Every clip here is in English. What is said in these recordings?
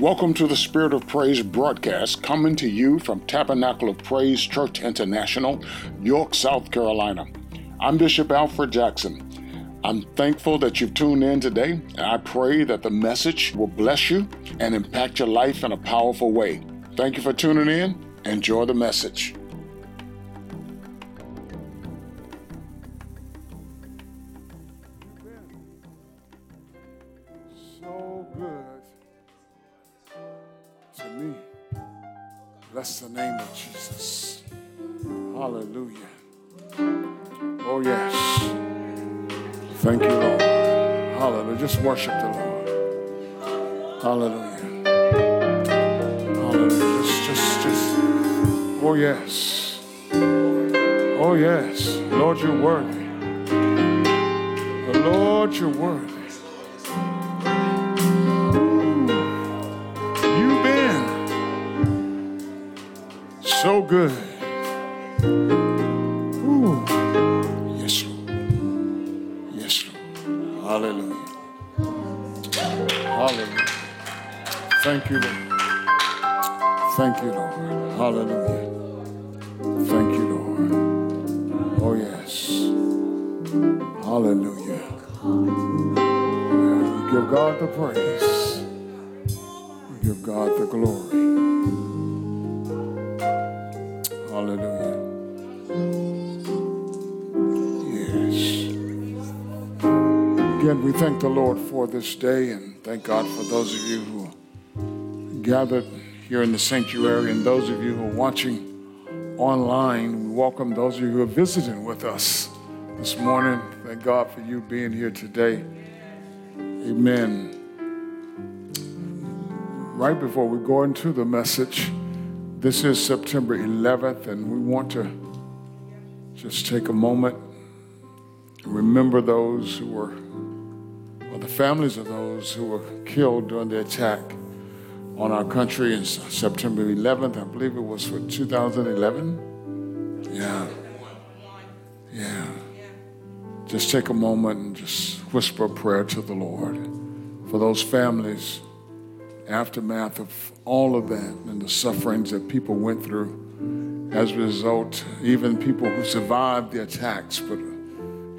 Welcome to the Spirit of Praise broadcast coming to you from Tabernacle of Praise Church International, York, South Carolina. I'm Bishop Alfred Jackson. I'm thankful that you've tuned in today, and I pray that the message will bless you and impact your life in a powerful way. Thank you for tuning in. Enjoy the message. This day and thank God for those of you who gathered here in the sanctuary and those of you who are watching online. We welcome those of you who are visiting with us this morning. Thank God for you being here today. Amen. Right before we go into the message, this is September 11th, and we want to just take a moment and remember those who were, the families of those who were killed during the attack on our country in September 11th. I believe it was for 2011. Yeah. Yeah. Just take a moment and just whisper a prayer to the Lord for those families, aftermath of all of that and the sufferings that people went through as a result, even people who survived the attacks, but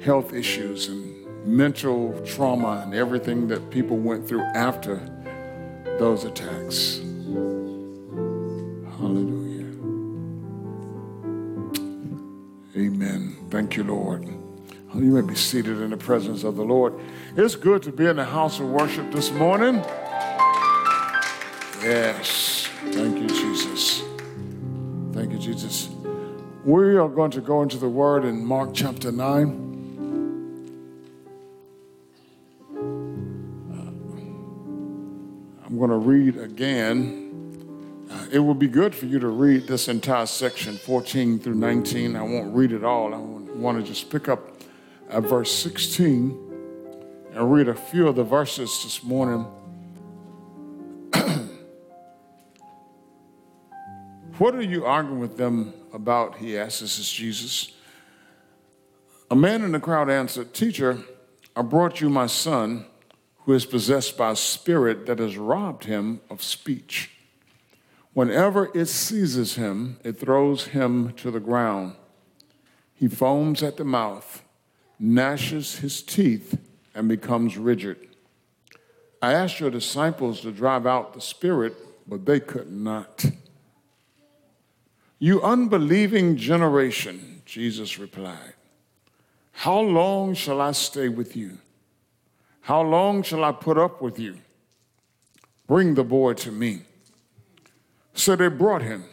health issues and mental trauma and everything that people went through after those attacks. Hallelujah. Amen. Thank you, Lord. Oh, you may be seated in the presence of the Lord. It's good to be in the house of worship this morning. Yes. Thank you, Jesus. Thank you, Jesus. We are going to go into the Word in Mark chapter 9. Going to read again. Uh, it would be good for you to read this entire section, 14 through 19. I won't read it all. I want to just pick up verse 16 and read a few of the verses this morning. what are you arguing with them about? He asked. This is Jesus. A man in the crowd answered, Teacher, I brought you my son who is possessed by a spirit that has robbed him of speech. Whenever it seizes him, it throws him to the ground. He foams at the mouth, gnashes his teeth, and becomes rigid. I asked your disciples to drive out the spirit, but they could not. You unbelieving generation, Jesus replied, how long shall I stay with you? How long shall I put up with you? Bring the boy to me. So they brought him.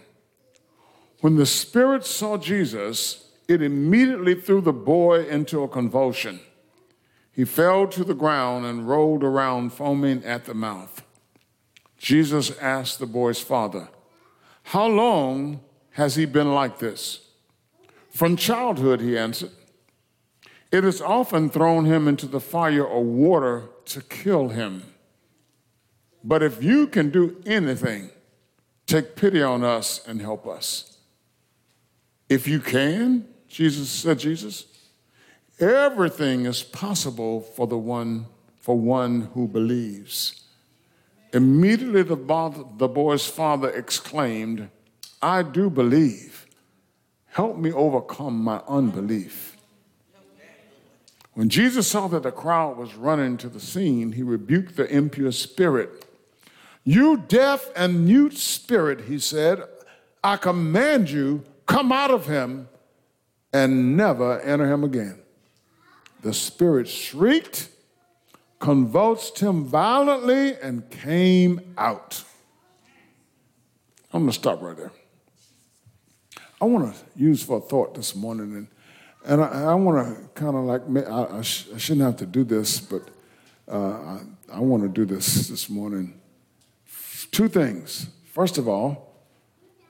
When the spirit saw Jesus, it immediately threw the boy into a convulsion. He fell to the ground and rolled around, foaming at the mouth. Jesus asked the boy's father, How long has he been like this? From childhood, he answered. It has often thrown him into the fire or water to kill him. But if you can do anything, take pity on us and help us. If you can, Jesus said, Jesus, everything is possible for the one for one who believes. Immediately, the, the boy's father exclaimed, I do believe. Help me overcome my unbelief. When Jesus saw that the crowd was running to the scene, he rebuked the impure spirit. You deaf and mute spirit, he said, I command you, come out of him and never enter him again. The spirit shrieked, convulsed him violently, and came out. I'm going to stop right there. I want to use for a thought this morning, and, and I, I want to kind of like, I, I, sh- I, shouldn't have to do this, but uh, I, want to do this this morning. Two things. First of all,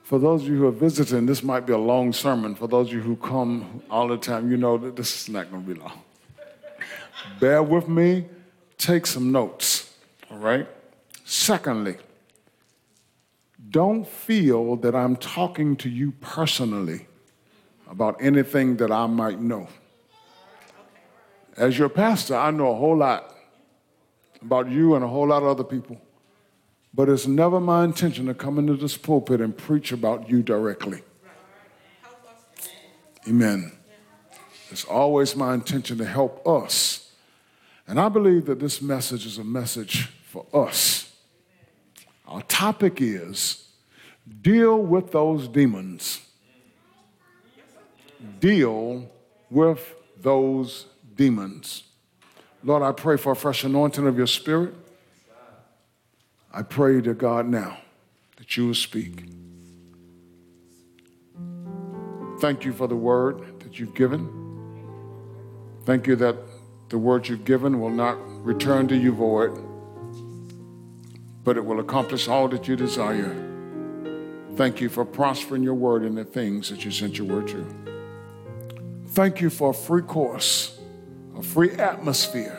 for those of you who are visiting, this might be a long sermon. For those of you who come all the time, you know that this is not going to be long. Bear with me, take some notes, all right? Secondly, don't feel that I'm talking to you personally about anything that I might know. As your pastor, I know a whole lot about you and a whole lot of other people. But it's never my intention to come into this pulpit and preach about you directly. Amen. It's always my intention to help us. And I believe that this message is a message for us. Our topic is deal with those demons. Deal with those demons. Lord, I pray for a fresh anointing of your spirit. I pray to God now that you will speak. Thank you for the word that you've given. Thank you that the word you've given will not return to you void but it will accomplish all that you desire. Thank you for prospering your word in the things that you sent your word to. Thank you for a free course, a free atmosphere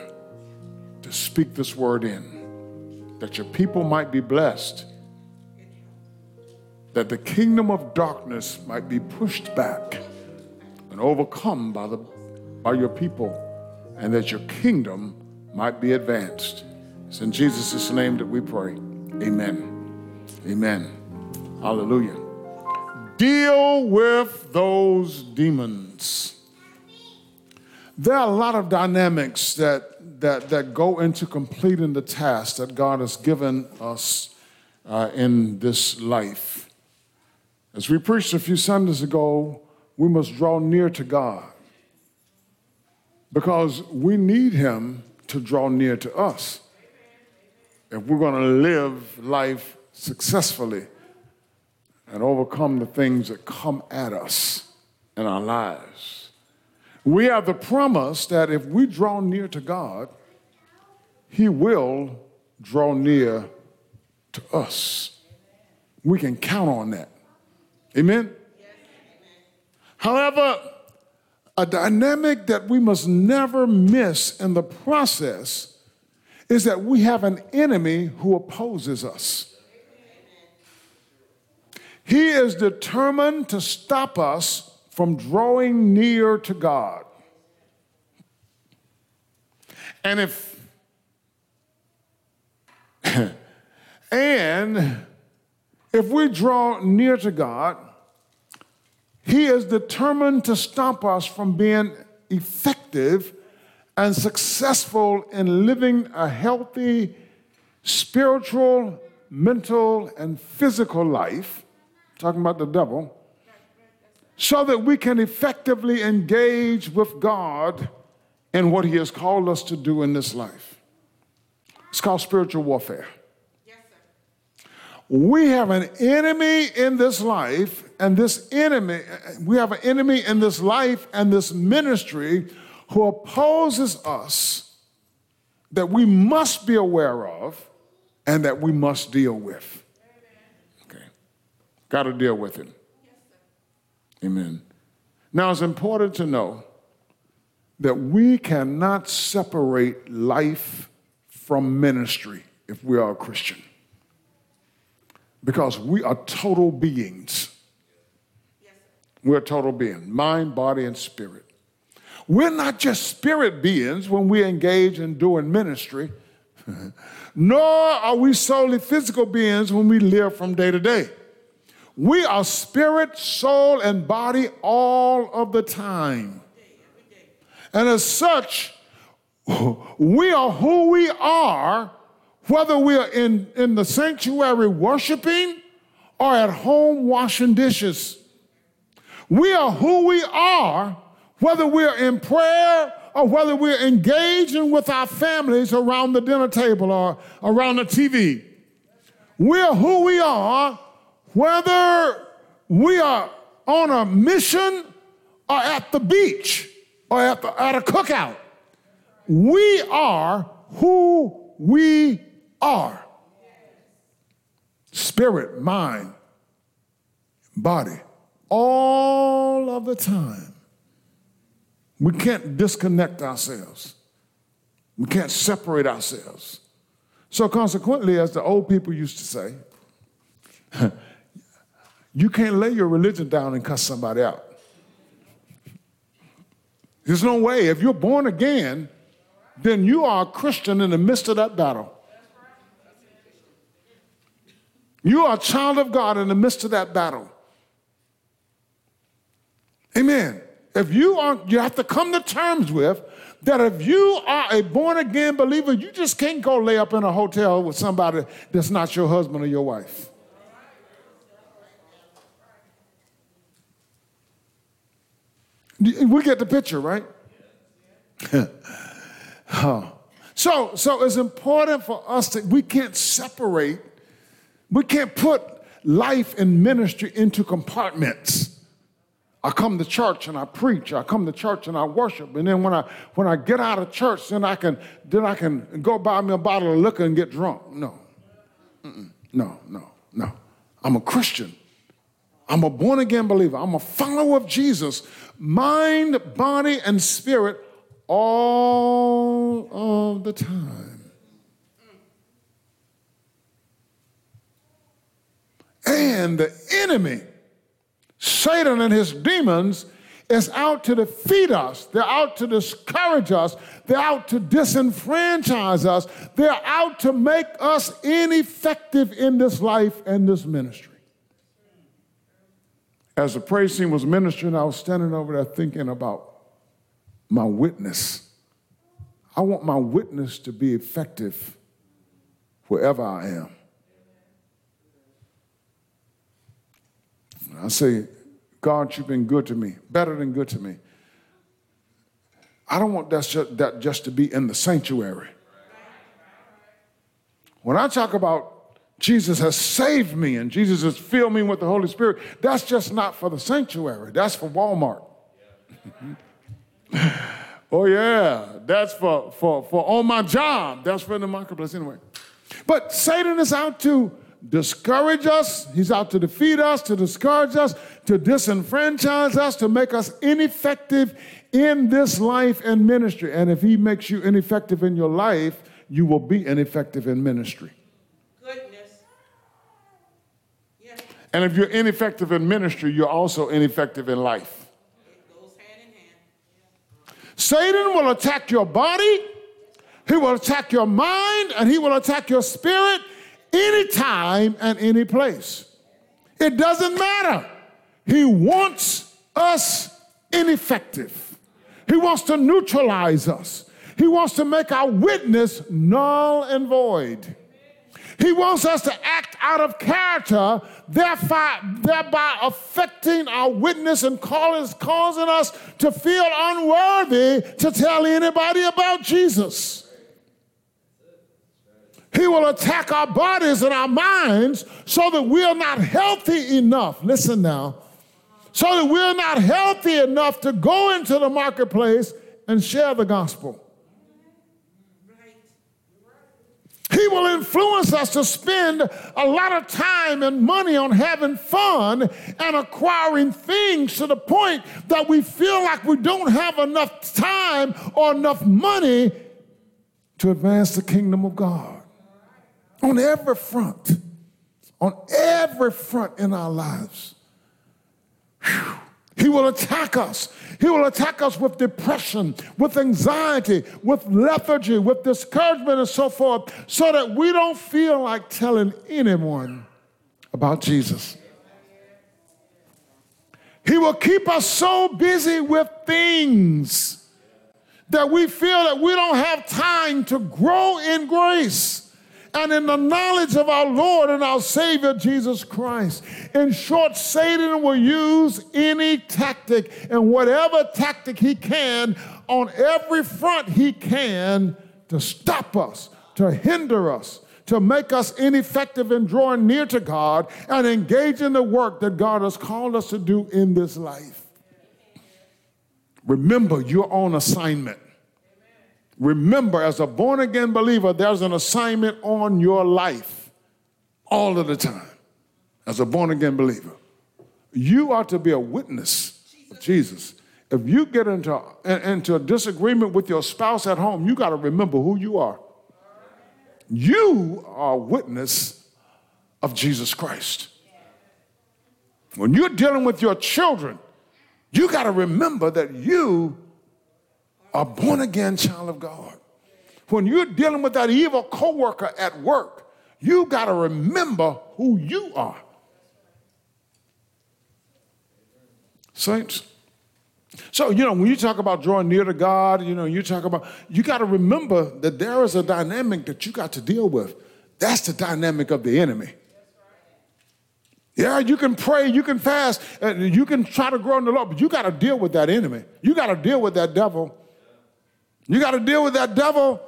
to speak this word in, that your people might be blessed, that the kingdom of darkness might be pushed back and overcome by, the, by your people, and that your kingdom might be advanced. It's in Jesus' name that we pray. Amen. Amen. Hallelujah. Deal with those demons. There are a lot of dynamics that, that, that go into completing the task that God has given us uh, in this life. As we preached a few Sundays ago, we must draw near to God because we need Him to draw near to us if we're going to live life successfully and overcome the things that come at us in our lives, we have the promise that if we draw near to God, He will draw near to us. We can count on that. Amen? However, a dynamic that we must never miss in the process is that we have an enemy who opposes us. He is determined to stop us from drawing near to God. And if, and if we draw near to God, He is determined to stop us from being effective and successful in living a healthy spiritual, mental, and physical life, talking about the devil, so that we can effectively engage with God in what He has called us to do in this life. It's called spiritual warfare. Yes, sir. We have an enemy in this life, and this enemy, we have an enemy in this life and this ministry who opposes us that we must be aware of and that we must deal with. Okay. Got to deal with him. Amen. Now, it's important to know that we cannot separate life from ministry if we are a Christian. Because we are total beings. We're total beings mind, body, and spirit. We're not just spirit beings when we engage in doing ministry. Nor are we solely physical beings when we live from day to day. We are spirit, soul, and body all of the time. And as such, we are who we are, whether we are in, in the sanctuary worshiping or at home washing dishes. We are who we are, whether we're in prayer or whether we're engaging with our families around the dinner table or around the TV. We're who we are, whether we are on a mission or at the beach or at, the, at a cookout. We are who we are spirit, mind, body, all of the time. We can't disconnect ourselves. We can't separate ourselves. So, consequently, as the old people used to say, you can't lay your religion down and cuss somebody out. There's no way. If you're born again, then you are a Christian in the midst of that battle. You are a child of God in the midst of that battle. Amen. If you are, you have to come to terms with that if you are a born again believer, you just can't go lay up in a hotel with somebody that's not your husband or your wife. We get the picture, right? so, so it's important for us that we can't separate we can't put life and ministry into compartments. I come to church and I preach. I come to church and I worship. And then when I when I get out of church, then I can then I can go buy me a bottle of liquor and get drunk. No, Mm-mm. no, no, no. I'm a Christian. I'm a born again believer. I'm a follower of Jesus, mind, body, and spirit, all of the time. And the enemy, Satan and his demons, is out to defeat us. They're out to discourage us. They're out to disenfranchise us. They're out to make us ineffective in this life and this ministry. As the praise team was ministering, I was standing over there thinking about my witness. I want my witness to be effective wherever I am. I say, God, you've been good to me, better than good to me. I don't want that just, that just to be in the sanctuary. When I talk about Jesus has saved me and Jesus has filled me with the Holy Spirit, that's just not for the sanctuary, that's for Walmart. oh, yeah, that's for, for, for on my job, that's for the marketplace anyway. But Satan is out to discourage us. He's out to defeat us, to discourage us, to disenfranchise us, to make us ineffective in this life and ministry. And if he makes you ineffective in your life, you will be ineffective in ministry. Goodness. Yeah. And if you're ineffective in ministry, you're also ineffective in life. Hand in hand. Satan will attack your body, he will attack your mind, and he will attack your spirit anytime and any place. It doesn't matter. He wants us ineffective. He wants to neutralize us. He wants to make our witness null and void. He wants us to act out of character, thereby, thereby affecting our witness and causing us to feel unworthy to tell anybody about Jesus. He will attack our bodies and our minds so that we're not healthy enough. Listen now. So that we're not healthy enough to go into the marketplace and share the gospel. He will influence us to spend a lot of time and money on having fun and acquiring things to the point that we feel like we don't have enough time or enough money to advance the kingdom of God on every front, on every front in our lives. Whew. He will attack us. He will attack us with depression, with anxiety, with lethargy, with discouragement, and so forth, so that we don't feel like telling anyone about Jesus. He will keep us so busy with things that we feel that we don't have time to grow in grace and in the knowledge of our Lord and our Savior Jesus Christ. In short, Satan will use any tactic and whatever tactic he can on every front he can to stop us, to hinder us, to make us ineffective in drawing near to God and engage in the work that God has called us to do in this life. Remember, you're on assignment. Remember, as a born again believer, there's an assignment on your life all of the time. As a born again believer, you are to be a witness of Jesus. If you get into, into a disagreement with your spouse at home, you got to remember who you are. You are a witness of Jesus Christ. When you're dealing with your children, you got to remember that you a born again child of God. When you're dealing with that evil coworker at work, you got to remember who you are. Saints. So, you know, when you talk about drawing near to God, you know, you talk about, you got to remember that there is a dynamic that you got to deal with. That's the dynamic of the enemy. Yeah, you can pray, you can fast, and you can try to grow in the Lord, but you got to deal with that enemy. You got to deal with that devil. You got to deal with that devil.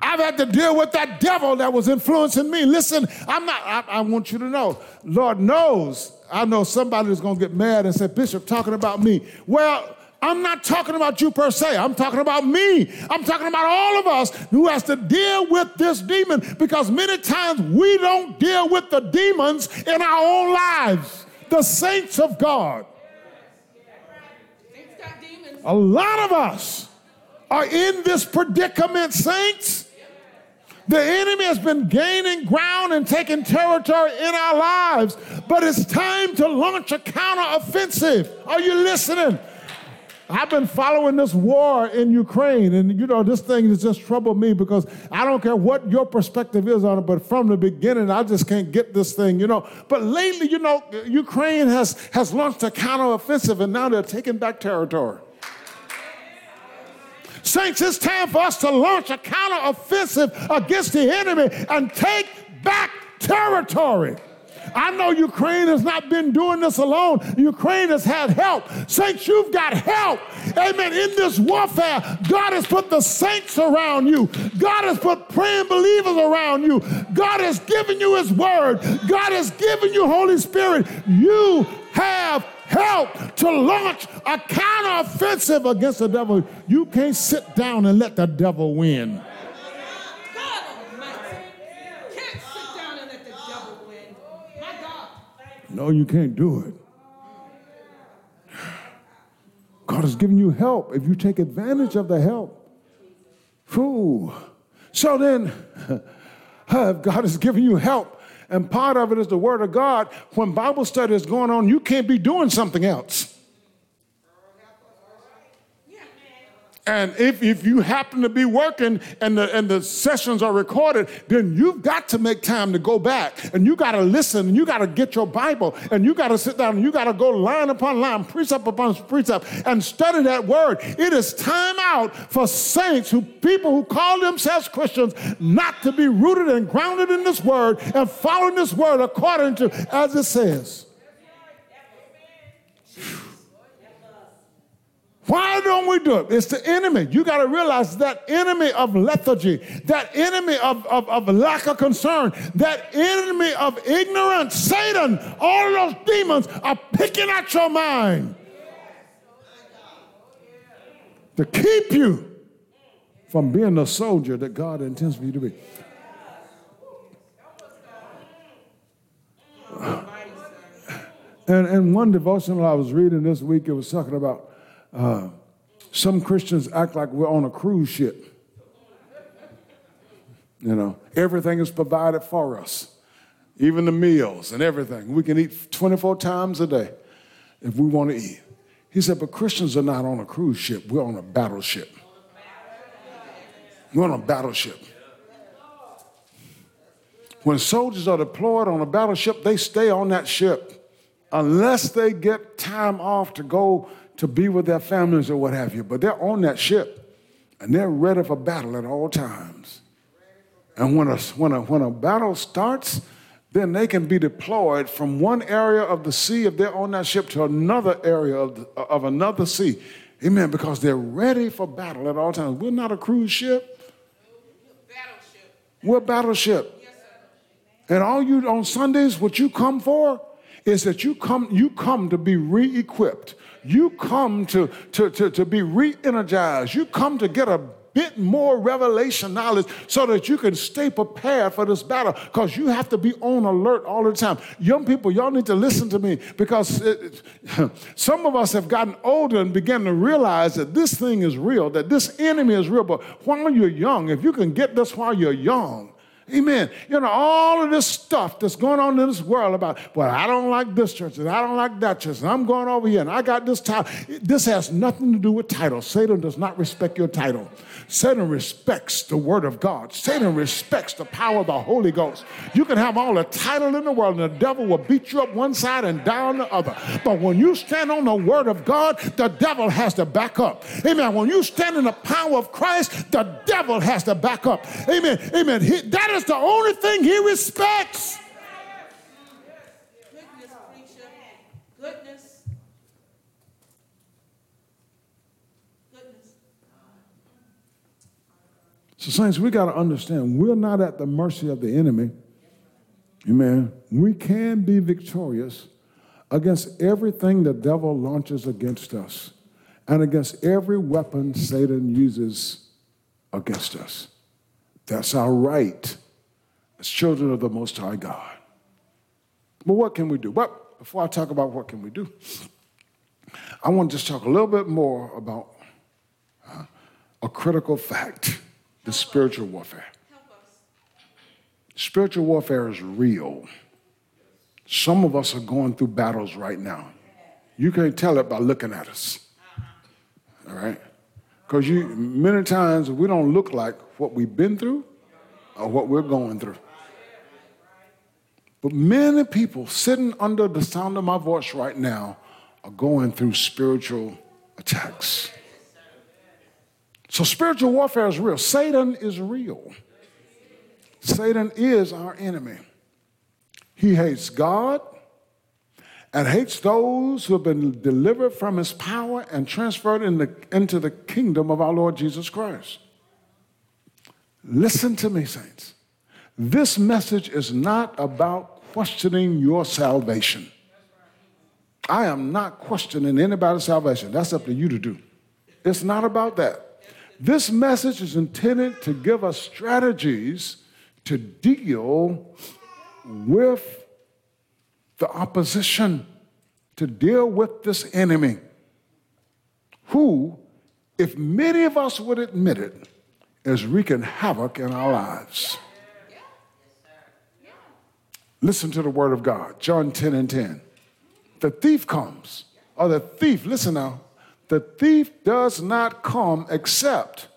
I've had to deal with that devil that was influencing me. Listen, I'm not, I, I want you to know, Lord knows, I know somebody is going to get mad and say, Bishop, talking about me. Well, I'm not talking about you per se. I'm talking about me. I'm talking about all of us who has to deal with this demon because many times we don't deal with the demons in our own lives. The saints of God. A lot of us are in this predicament, saints. The enemy has been gaining ground and taking territory in our lives, but it's time to launch a counteroffensive. Are you listening? I've been following this war in Ukraine, and you know, this thing has just troubled me because I don't care what your perspective is on it, but from the beginning, I just can't get this thing, you know. But lately, you know, Ukraine has, has launched a counteroffensive, and now they're taking back territory. Saints, it's time for us to launch a counteroffensive against the enemy and take back territory. I know Ukraine has not been doing this alone. Ukraine has had help. Saints, you've got help. Amen. In this warfare, God has put the saints around you. God has put praying believers around you. God has given you His word. God has given you Holy Spirit. You have help to launch a counteroffensive against the devil. You can't sit down and let the devil win. No, you can't do it. God has given you help if you take advantage of the help. Fool. So then, if God has given you help, and part of it is the Word of God. When Bible study is going on, you can't be doing something else. And if, if you happen to be working and the, and the sessions are recorded, then you've got to make time to go back and you got to listen and you got to get your Bible and you got to sit down and you got to go line upon line, precept upon precept and study that word. It is time out for saints who people who call themselves Christians not to be rooted and grounded in this word and following this word according to as it says. Why don't we do it? It's the enemy. You got to realize that enemy of lethargy, that enemy of, of, of, lack of concern, that enemy of ignorance, Satan, all those demons are picking at your mind to keep you from being the soldier that God intends for you to be. And, and one devotional I was reading this week, it was talking about uh, some Christians act like we're on a cruise ship. You know, everything is provided for us, even the meals and everything. We can eat 24 times a day if we want to eat. He said, but Christians are not on a cruise ship, we're on a battleship. We're on a battleship. When soldiers are deployed on a battleship, they stay on that ship unless they get time off to go to be with their families or what have you. But they're on that ship and they're ready for battle at all times. And when a, when a, when a battle starts, then they can be deployed from one area of the sea if they're on that ship to another area of, the, of another sea. Amen. Because they're ready for battle at all times. We're not a cruise ship. Battleship. We're a battleship. And all you on Sundays, what you come for is that you come, you come to be re-equipped. You come to, to, to, to be re-energized. You come to get a bit more revelation knowledge so that you can stay prepared for this battle because you have to be on alert all the time. Young people, y'all need to listen to me because it, some of us have gotten older and began to realize that this thing is real, that this enemy is real. But while you're young, if you can get this while you're young, Amen. You know, all of this stuff that's going on in this world about, well, I don't like this church and I don't like that church and I'm going over here and I got this title. This has nothing to do with title. Satan does not respect your title. Satan respects the word of God. Satan respects the power of the Holy Ghost. You can have all the title in the world and the devil will beat you up one side and down the other. But when you stand on the word of God, the devil has to back up. Amen. When you stand in the power of Christ, the devil has to back up. Amen. Amen. He, that is the only thing he respects. Goodness, preacher. Goodness. Goodness. So, Saints, we got to understand we're not at the mercy of the enemy. Amen. We can be victorious against everything the devil launches against us and against every weapon Satan uses against us. That's our right as children of the Most High God. But what can we do? But before I talk about what can we do, I want to just talk a little bit more about uh, a critical fact, the spiritual warfare. Spiritual warfare is real. Some of us are going through battles right now. You can't tell it by looking at us. All right? Because many times we don't look like what we've been through or what we're going through. But many people sitting under the sound of my voice right now are going through spiritual attacks. So spiritual warfare is real. Satan is real. Satan is our enemy. He hates God and hates those who have been delivered from his power and transferred in the, into the kingdom of our Lord Jesus Christ. Listen to me, saints. This message is not about questioning your salvation. I am not questioning anybody's salvation. That's up to you to do. It's not about that. This message is intended to give us strategies to deal with the opposition, to deal with this enemy, who, if many of us would admit it, is wreaking havoc in our lives. Listen to the word of God. John 10 and 10. The thief comes, or the thief, listen now, the thief does not come except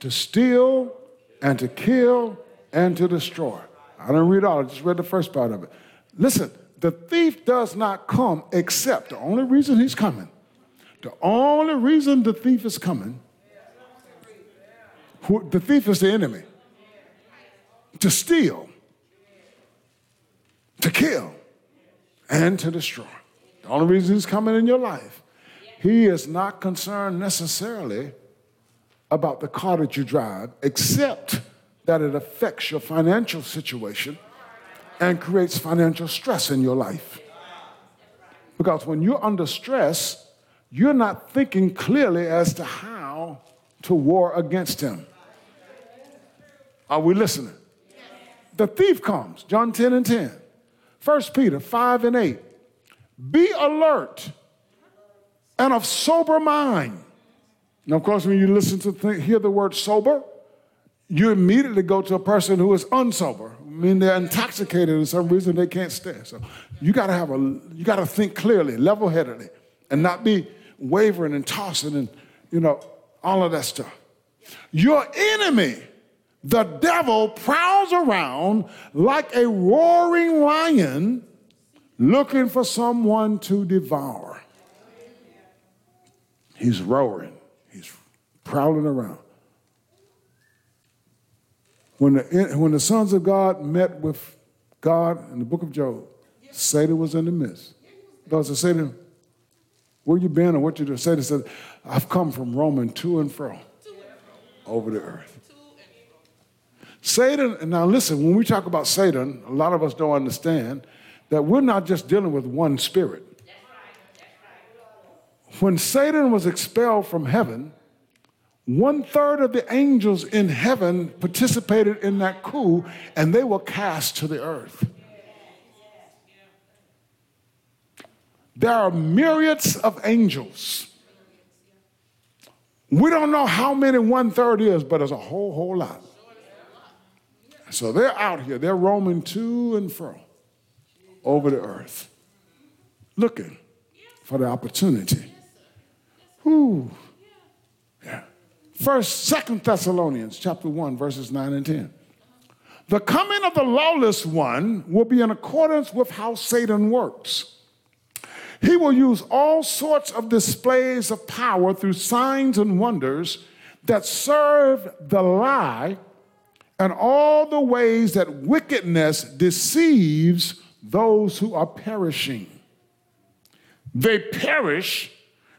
to steal and to kill and to destroy. I didn't read all, I just read the first part of it. Listen, the thief does not come except the only reason he's coming, the only reason the thief is coming, who, the thief is the enemy, to steal to kill and to destroy. The only reason he's coming in your life, he is not concerned necessarily about the car that you drive, except that it affects your financial situation and creates financial stress in your life. Because when you're under stress, you're not thinking clearly as to how to war against him. Are we listening? The thief comes, John 10 and 10. 1 Peter 5 and 8. Be alert and of sober mind. Now, of course, when you listen to th- hear the word sober, you immediately go to a person who is unsober. I mean, they're intoxicated and some reason they can't stand. So you got to have a, you got to think clearly, level-headedly, and not be wavering and tossing and, you know, all of that stuff. Your enemy, the devil, prowls around like a roaring lion looking for someone to devour. He's roaring, he's prowling around. When the, when the sons of God met with God in the book of Job, Satan was in the midst. God said, Satan, where you been or what you doing? Satan said, I've come from roaming to and fro over the earth. Satan, now listen, when we talk about Satan, a lot of us don't understand that we're not just dealing with one spirit. When Satan was expelled from heaven, one third of the angels in heaven participated in that coup and they were cast to the earth. There are myriads of angels. We don't know how many one third is, but there's a whole, whole lot. So they're out here, they're roaming to and fro over the earth, looking for the opportunity. Whew. Yeah. First, Second Thessalonians chapter 1, verses 9 and 10. The coming of the lawless one will be in accordance with how Satan works. He will use all sorts of displays of power through signs and wonders that serve the lie and all the ways that wickedness deceives those who are perishing. They perish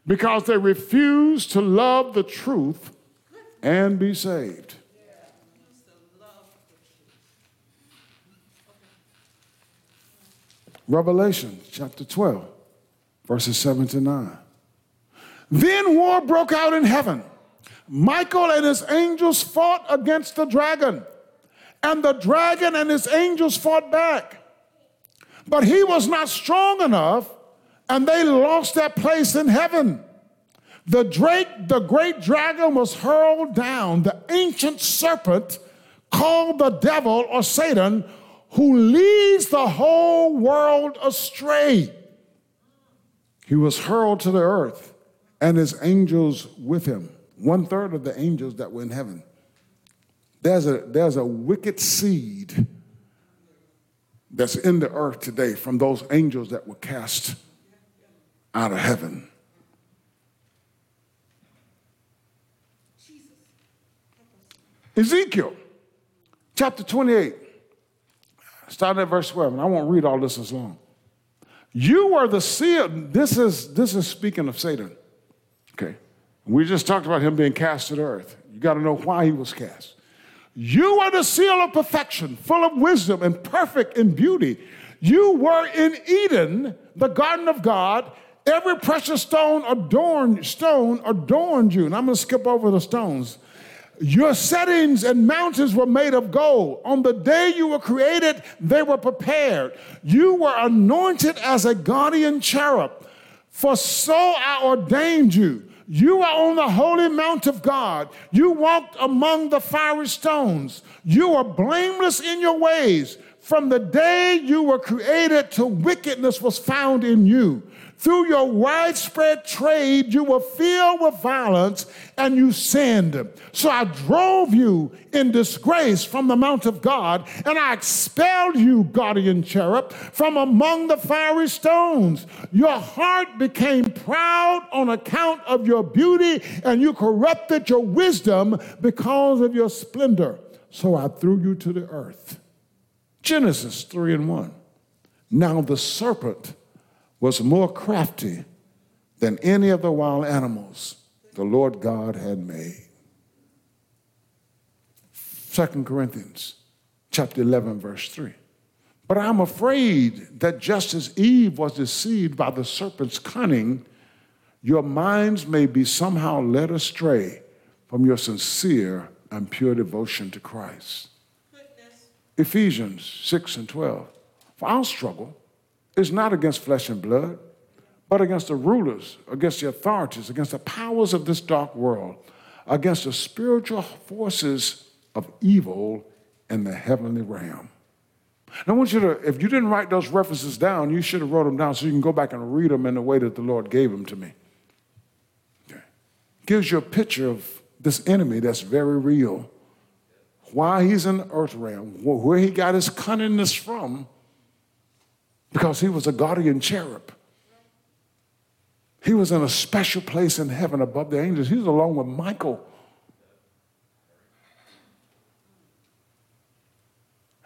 because they refuse to love the truth and be saved. Revelation chapter 12 verses 7 to 9. Then war broke out in heaven. Michael and his angels fought against the dragon, and the dragon and his angels fought back. But he was not strong enough, and they lost their place in heaven. The, Drake, the great dragon was hurled down, the ancient serpent called the devil or Satan, who leads the whole world astray. He was hurled to the earth and his angels with him. One third of the angels that were in heaven. There's a, there's a wicked seed that's in the earth today from those angels that were cast out of heaven. Ezekiel chapter 28, starting at verse 12. And I won't read all this as long. You are the seal. This is, this is speaking of Satan. Okay. We just talked about him being cast to earth. You got to know why he was cast. You are the seal of perfection, full of wisdom and perfect in beauty. You were in Eden, the garden of God. Every precious stone adorned, stone adorned you. And I'm going to skip over the stones. Your settings and mountains were made of gold. On the day you were created, they were prepared. You were anointed as a guardian cherub. For so I ordained you. You are on the holy mount of God. You walked among the fiery stones. You are blameless in your ways. From the day you were created to wickedness was found in you. Through your widespread trade, you were filled with violence and you sinned. So I drove you in disgrace from the mount of God, and I expelled you, guardian cherub, from among the fiery stones. Your heart became proud on account of your beauty, and you corrupted your wisdom because of your splendor. So I threw you to the earth. Genesis 3 and 1. Now the serpent was more crafty than any of the wild animals the Lord God had made. 2 Corinthians chapter 11 verse 3. But I'm afraid that just as Eve was deceived by the serpent's cunning, your minds may be somehow led astray from your sincere and pure devotion to Christ. Goodness. Ephesians 6 and 12. For our struggle is not against flesh and blood, but against the rulers, against the authorities, against the powers of this dark world, against the spiritual forces of evil in the heavenly realm. Now, I want you to, if you didn't write those references down, you should have wrote them down so you can go back and read them in the way that the Lord gave them to me. Okay. gives you a picture of this enemy that's very real. Why he's in the earth realm, where he got his cunningness from, because he was a guardian cherub. He was in a special place in heaven above the angels. He was along with Michael.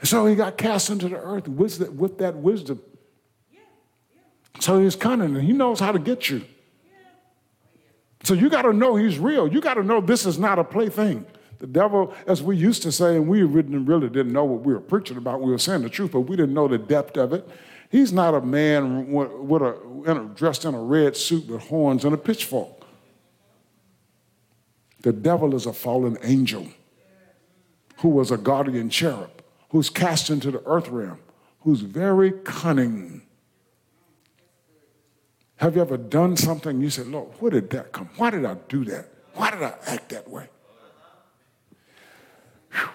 So he got cast into the earth with that wisdom. So he's cunning and he knows how to get you. So you got to know he's real. You got to know this is not a plaything. The devil, as we used to say, and we really didn't know what we were preaching about, we were saying the truth, but we didn't know the depth of it. He's not a man with a, dressed in a red suit with horns and a pitchfork. The devil is a fallen angel who was a guardian cherub, who's cast into the earth realm, who's very cunning have you ever done something you said, Lord, where did that come? Why did I do that? Why did I act that way? Whew.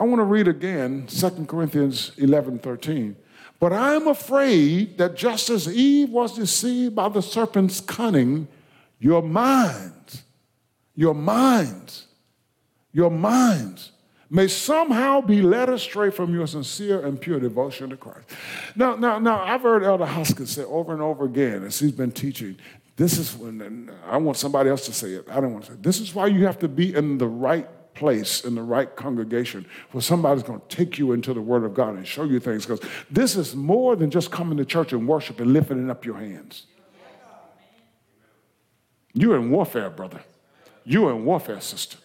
I want to read again 2 Corinthians 11 13. But I am afraid that just as Eve was deceived by the serpent's cunning, your minds, your minds, your minds may somehow be led astray from your sincere and pure devotion to Christ. Now, now, now, I've heard Elder Hoskins say over and over again as he's been teaching, this is when, I want somebody else to say it. I don't want to say it. This is why you have to be in the right place, in the right congregation, where somebody's going to take you into the Word of God and show you things. Because this is more than just coming to church and worship and lifting up your hands. You're in warfare, brother. You're in warfare, sister.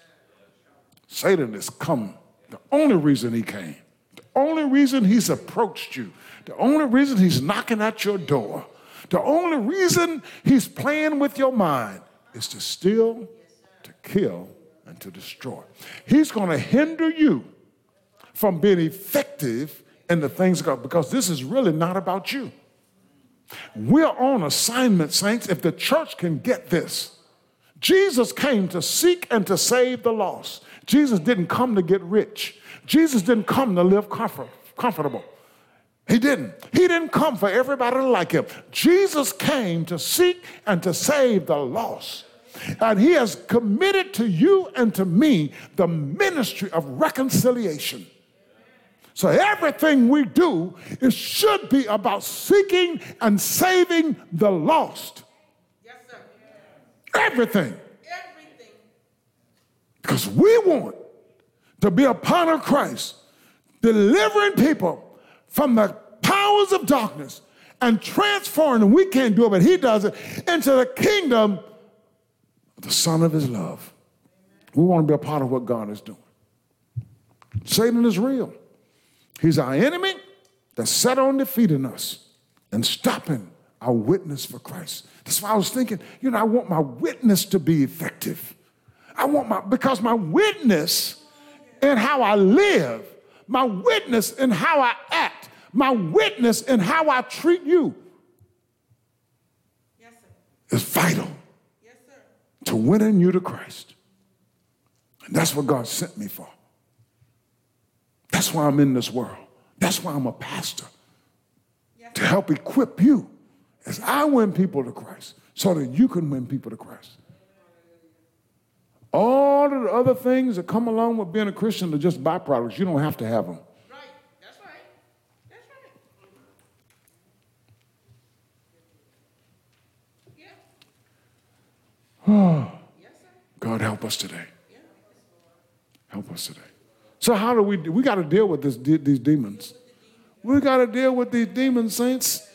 Satan has come. The only reason he came, the only reason he's approached you, the only reason he's knocking at your door, the only reason he's playing with your mind is to steal, to kill, and to destroy. He's going to hinder you from being effective in the things of God because this is really not about you. We're on assignment, saints. If the church can get this, Jesus came to seek and to save the lost. Jesus didn't come to get rich. Jesus didn't come to live comfort, comfortable. He didn't. He didn't come for everybody to like him. Jesus came to seek and to save the lost. And he has committed to you and to me the ministry of reconciliation. So everything we do, it should be about seeking and saving the lost. Yes, sir. Everything. Everything. Because we want to be a part of Christ, delivering people from the powers of darkness and transforming, we can't do it, but He does it, into the kingdom of the Son of His love. We want to be a part of what God is doing. Satan is real. He's our enemy that's set on defeating us and stopping our witness for Christ. That's why I was thinking, you know, I want my witness to be effective. I want my, because my witness in how I live, my witness in how I act, my witness in how I treat you yes, is vital to winning you to Christ. And that's what God sent me for. That's why I'm in this world. That's why I'm a pastor. Yes, to help equip you as I win people to Christ so that you can win people to Christ. All of the other things that come along with being a Christian are just byproducts. You don't have to have them. Right. That's right. That's right. Yeah. yes, God help us today. Help us today. So how do we we got to deal with this, these demons? We got to deal with these demons, saints.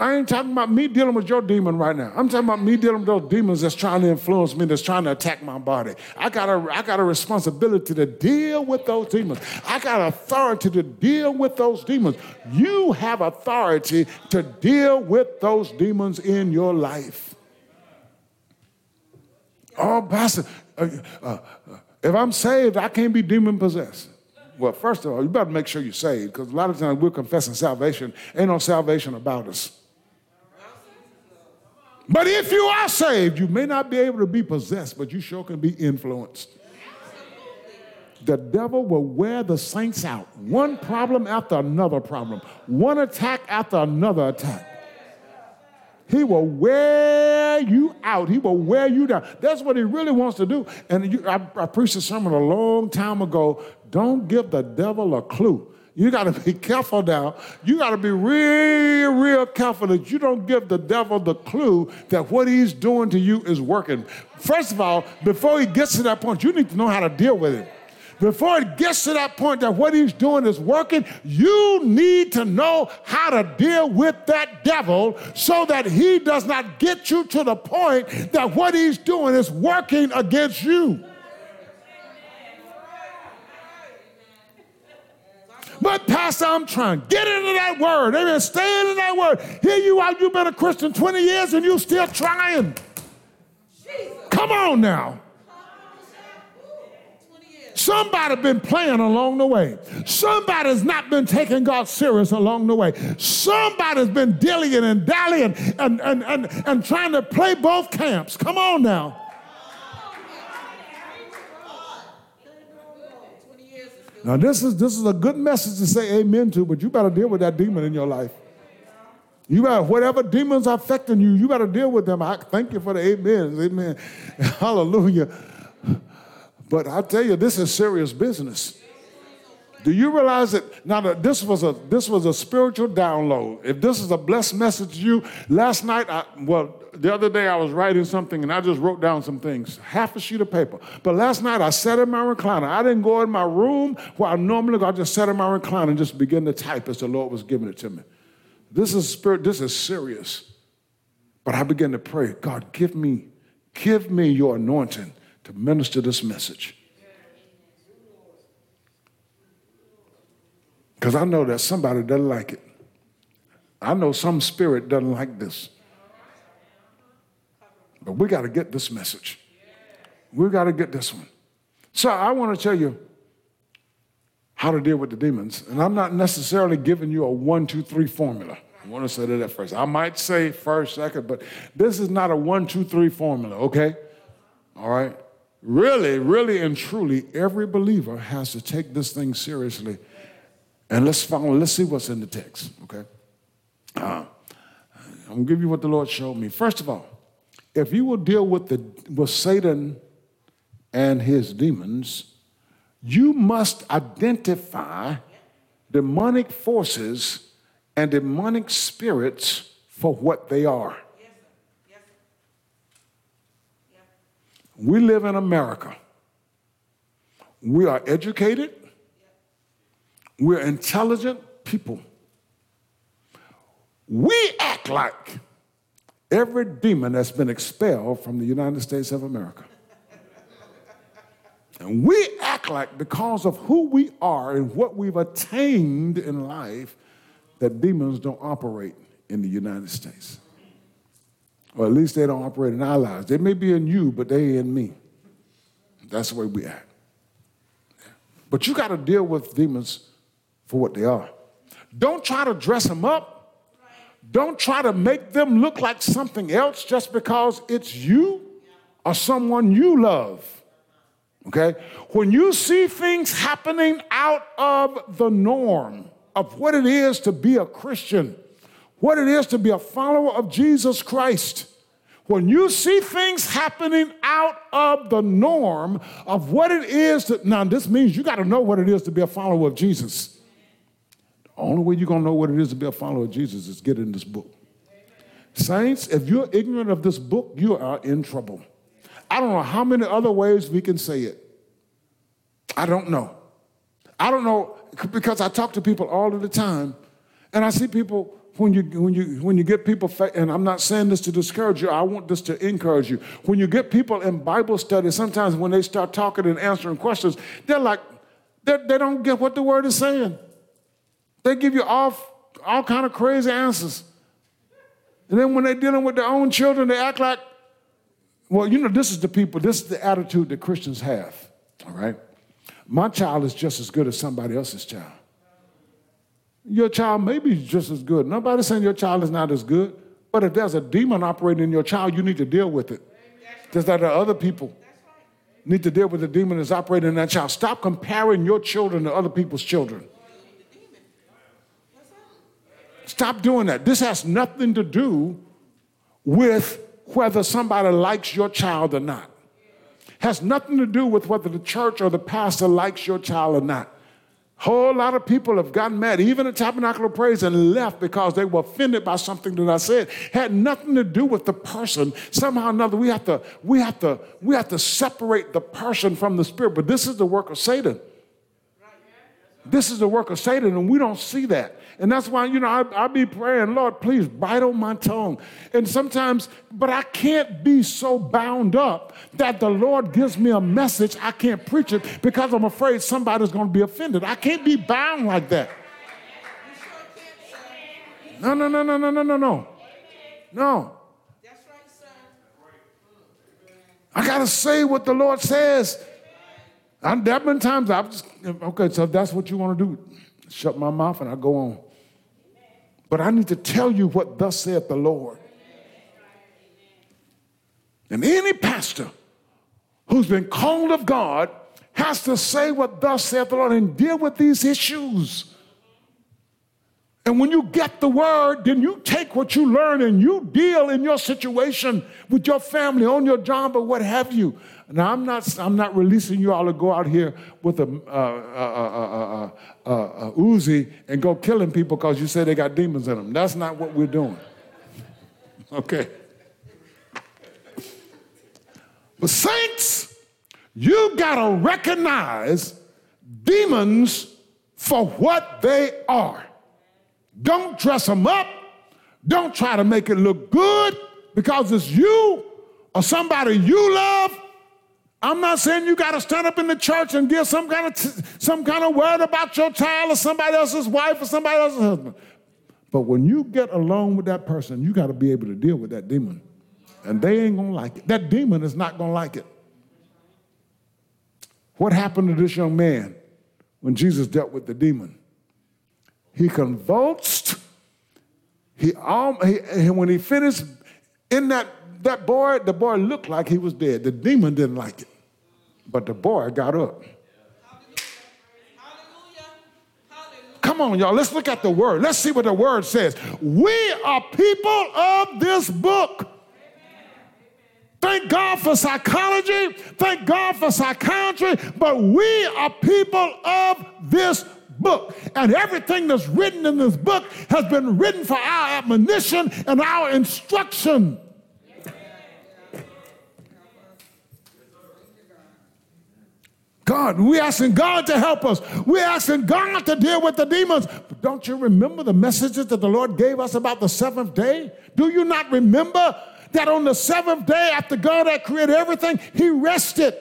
I ain't talking about me dealing with your demon right now. I'm talking about me dealing with those demons that's trying to influence me, that's trying to attack my body. I got a, I got a responsibility to deal with those demons. I got authority to deal with those demons. You have authority to deal with those demons in your life. Oh, Pastor, uh, uh, if I'm saved, I can't be demon possessed. Well, first of all, you better make sure you're saved because a lot of times we're confessing salvation. Ain't no salvation about us. But if you are saved, you may not be able to be possessed, but you sure can be influenced. The devil will wear the saints out, one problem after another problem, one attack after another attack. He will wear you out. He will wear you down. That's what he really wants to do. And you, I, I preached a sermon a long time ago. Don't give the devil a clue. You got to be careful now. You got to be real, real careful that you don't give the devil the clue that what he's doing to you is working. First of all, before he gets to that point, you need to know how to deal with it. Before it gets to that point that what he's doing is working, you need to know how to deal with that devil so that he does not get you to the point that what he's doing is working against you. But Pastor, I'm trying. Get into that word. Amen. Stay in that word. Here you are. You've been a Christian 20 years and you're still trying. Come on now. Somebody been playing along the way. Somebody's not been taking God serious along the way. Somebody's been dillying and dallying and, and, and, and trying to play both camps. Come on now. Now, this is, this is a good message to say amen to, but you better deal with that demon in your life. You better, whatever demons are affecting you, you better deal with them. I thank you for the amens. Amen. Hallelujah. But I tell you, this is serious business. Do you realize that now that this was a this was a spiritual download? If this is a blessed message to you, last night, I, well, the other day I was writing something and I just wrote down some things, half a sheet of paper. But last night I sat in my recliner. I didn't go in my room where I normally go. I just sat in my recliner and just began to type as the Lord was giving it to me. This is spirit. This is serious. But I began to pray. God, give me, give me your anointing to minister this message. Because I know that somebody doesn't like it. I know some spirit doesn't like this. But we got to get this message. We got to get this one. So I want to tell you how to deal with the demons. And I'm not necessarily giving you a one, two, three formula. I want to say that at first. I might say first, second, but this is not a one, two, three formula, okay? All right? Really, really, and truly, every believer has to take this thing seriously and let's follow, let's see what's in the text, okay? Uh, I'm gonna give you what the Lord showed me. First of all, if you will deal with, the, with Satan and his demons, you must identify demonic forces and demonic spirits for what they are. We live in America. We are educated. We're intelligent people. We act like every demon that's been expelled from the United States of America. And we act like because of who we are and what we've attained in life, that demons don't operate in the United States. Or at least they don't operate in our lives. They may be in you, but they in me. That's the way we act. But you got to deal with demons for what they are. Don't try to dress them up. Don't try to make them look like something else just because it's you or someone you love. Okay? When you see things happening out of the norm of what it is to be a Christian, what it is to be a follower of Jesus Christ, when you see things happening out of the norm of what it is to, now this means you got to know what it is to be a follower of Jesus. The only way you're going to know what it is to be a follower of Jesus is get in this book. Saints, if you're ignorant of this book, you are in trouble. I don't know how many other ways we can say it. I don't know. I don't know because I talk to people all of the time, and I see people when you when you when you get people and I'm not saying this to discourage you. I want this to encourage you. When you get people in Bible study, sometimes when they start talking and answering questions, they're like they, they don't get what the word is saying. They give you all, all kind of crazy answers. And then when they're dealing with their own children, they act like, well, you know, this is the people, this is the attitude that Christians have, all right? My child is just as good as somebody else's child. Your child may be just as good. Nobody's saying your child is not as good, but if there's a demon operating in your child, you need to deal with it. Just like the other people need to deal with the demon that's operating in that child. Stop comparing your children to other people's children. Stop doing that. This has nothing to do with whether somebody likes your child or not. Has nothing to do with whether the church or the pastor likes your child or not. Whole lot of people have gotten mad, even at Tabernacle of Praise, and left because they were offended by something that I said. Had nothing to do with the person. Somehow or another, we have to, we have to, we have to separate the person from the spirit. But this is the work of Satan. This is the work of Satan, and we don't see that. And that's why, you know, I, I be praying, Lord, please bite on my tongue. And sometimes, but I can't be so bound up that the Lord gives me a message, I can't preach it because I'm afraid somebody's going to be offended. I can't be bound like that. No, no, no, no, no, no, no, no. No. I got to say what the Lord says. And have been times I've just, okay, so that's what you want to do. Shut my mouth and I go on. But I need to tell you what thus saith the Lord. And any pastor who's been called of God has to say what thus saith the Lord and deal with these issues. And when you get the word, then you take what you learn and you deal in your situation with your family, on your job, or what have you. Now, I'm not, I'm not releasing you all to go out here with a uh, uh, uh, Uzi and go killing people because you say they got demons in them. That's not what we're doing. Okay. But, saints, you got to recognize demons for what they are. Don't dress them up. Don't try to make it look good because it's you or somebody you love. I'm not saying you got to stand up in the church and give some kind of t- some kind of word about your child or somebody else's wife or somebody else's husband. But when you get alone with that person, you got to be able to deal with that demon. And they ain't going to like it. That demon is not going to like it. What happened to this young man when Jesus dealt with the demon? He convulsed. He, um, he when he finished in that, that boy, the boy looked like he was dead. The demon didn't like it, but the boy got up. Come on, y'all. Let's look at the word. Let's see what the word says. We are people of this book. Thank God for psychology. Thank God for psychiatry. But we are people of this book. And everything that's written in this book has been written for our admonition and our instruction. God, we're asking God to help us. We're asking God to deal with the demons. But don't you remember the messages that the Lord gave us about the seventh day? Do you not remember that on the seventh day, after God had created everything, He rested?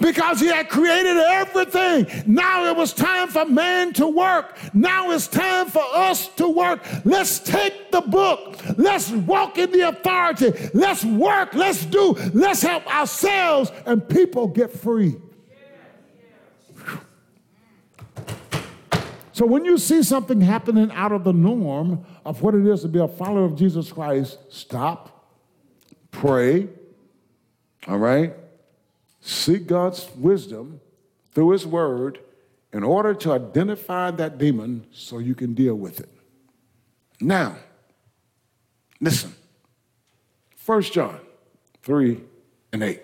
Because he had created everything. Now it was time for man to work. Now it's time for us to work. Let's take the book. Let's walk in the authority. Let's work. Let's do. Let's help ourselves and people get free. So when you see something happening out of the norm of what it is to be a follower of Jesus Christ, stop, pray, all right? Seek God's wisdom through His Word in order to identify that demon so you can deal with it. Now, listen 1 John 3 and 8.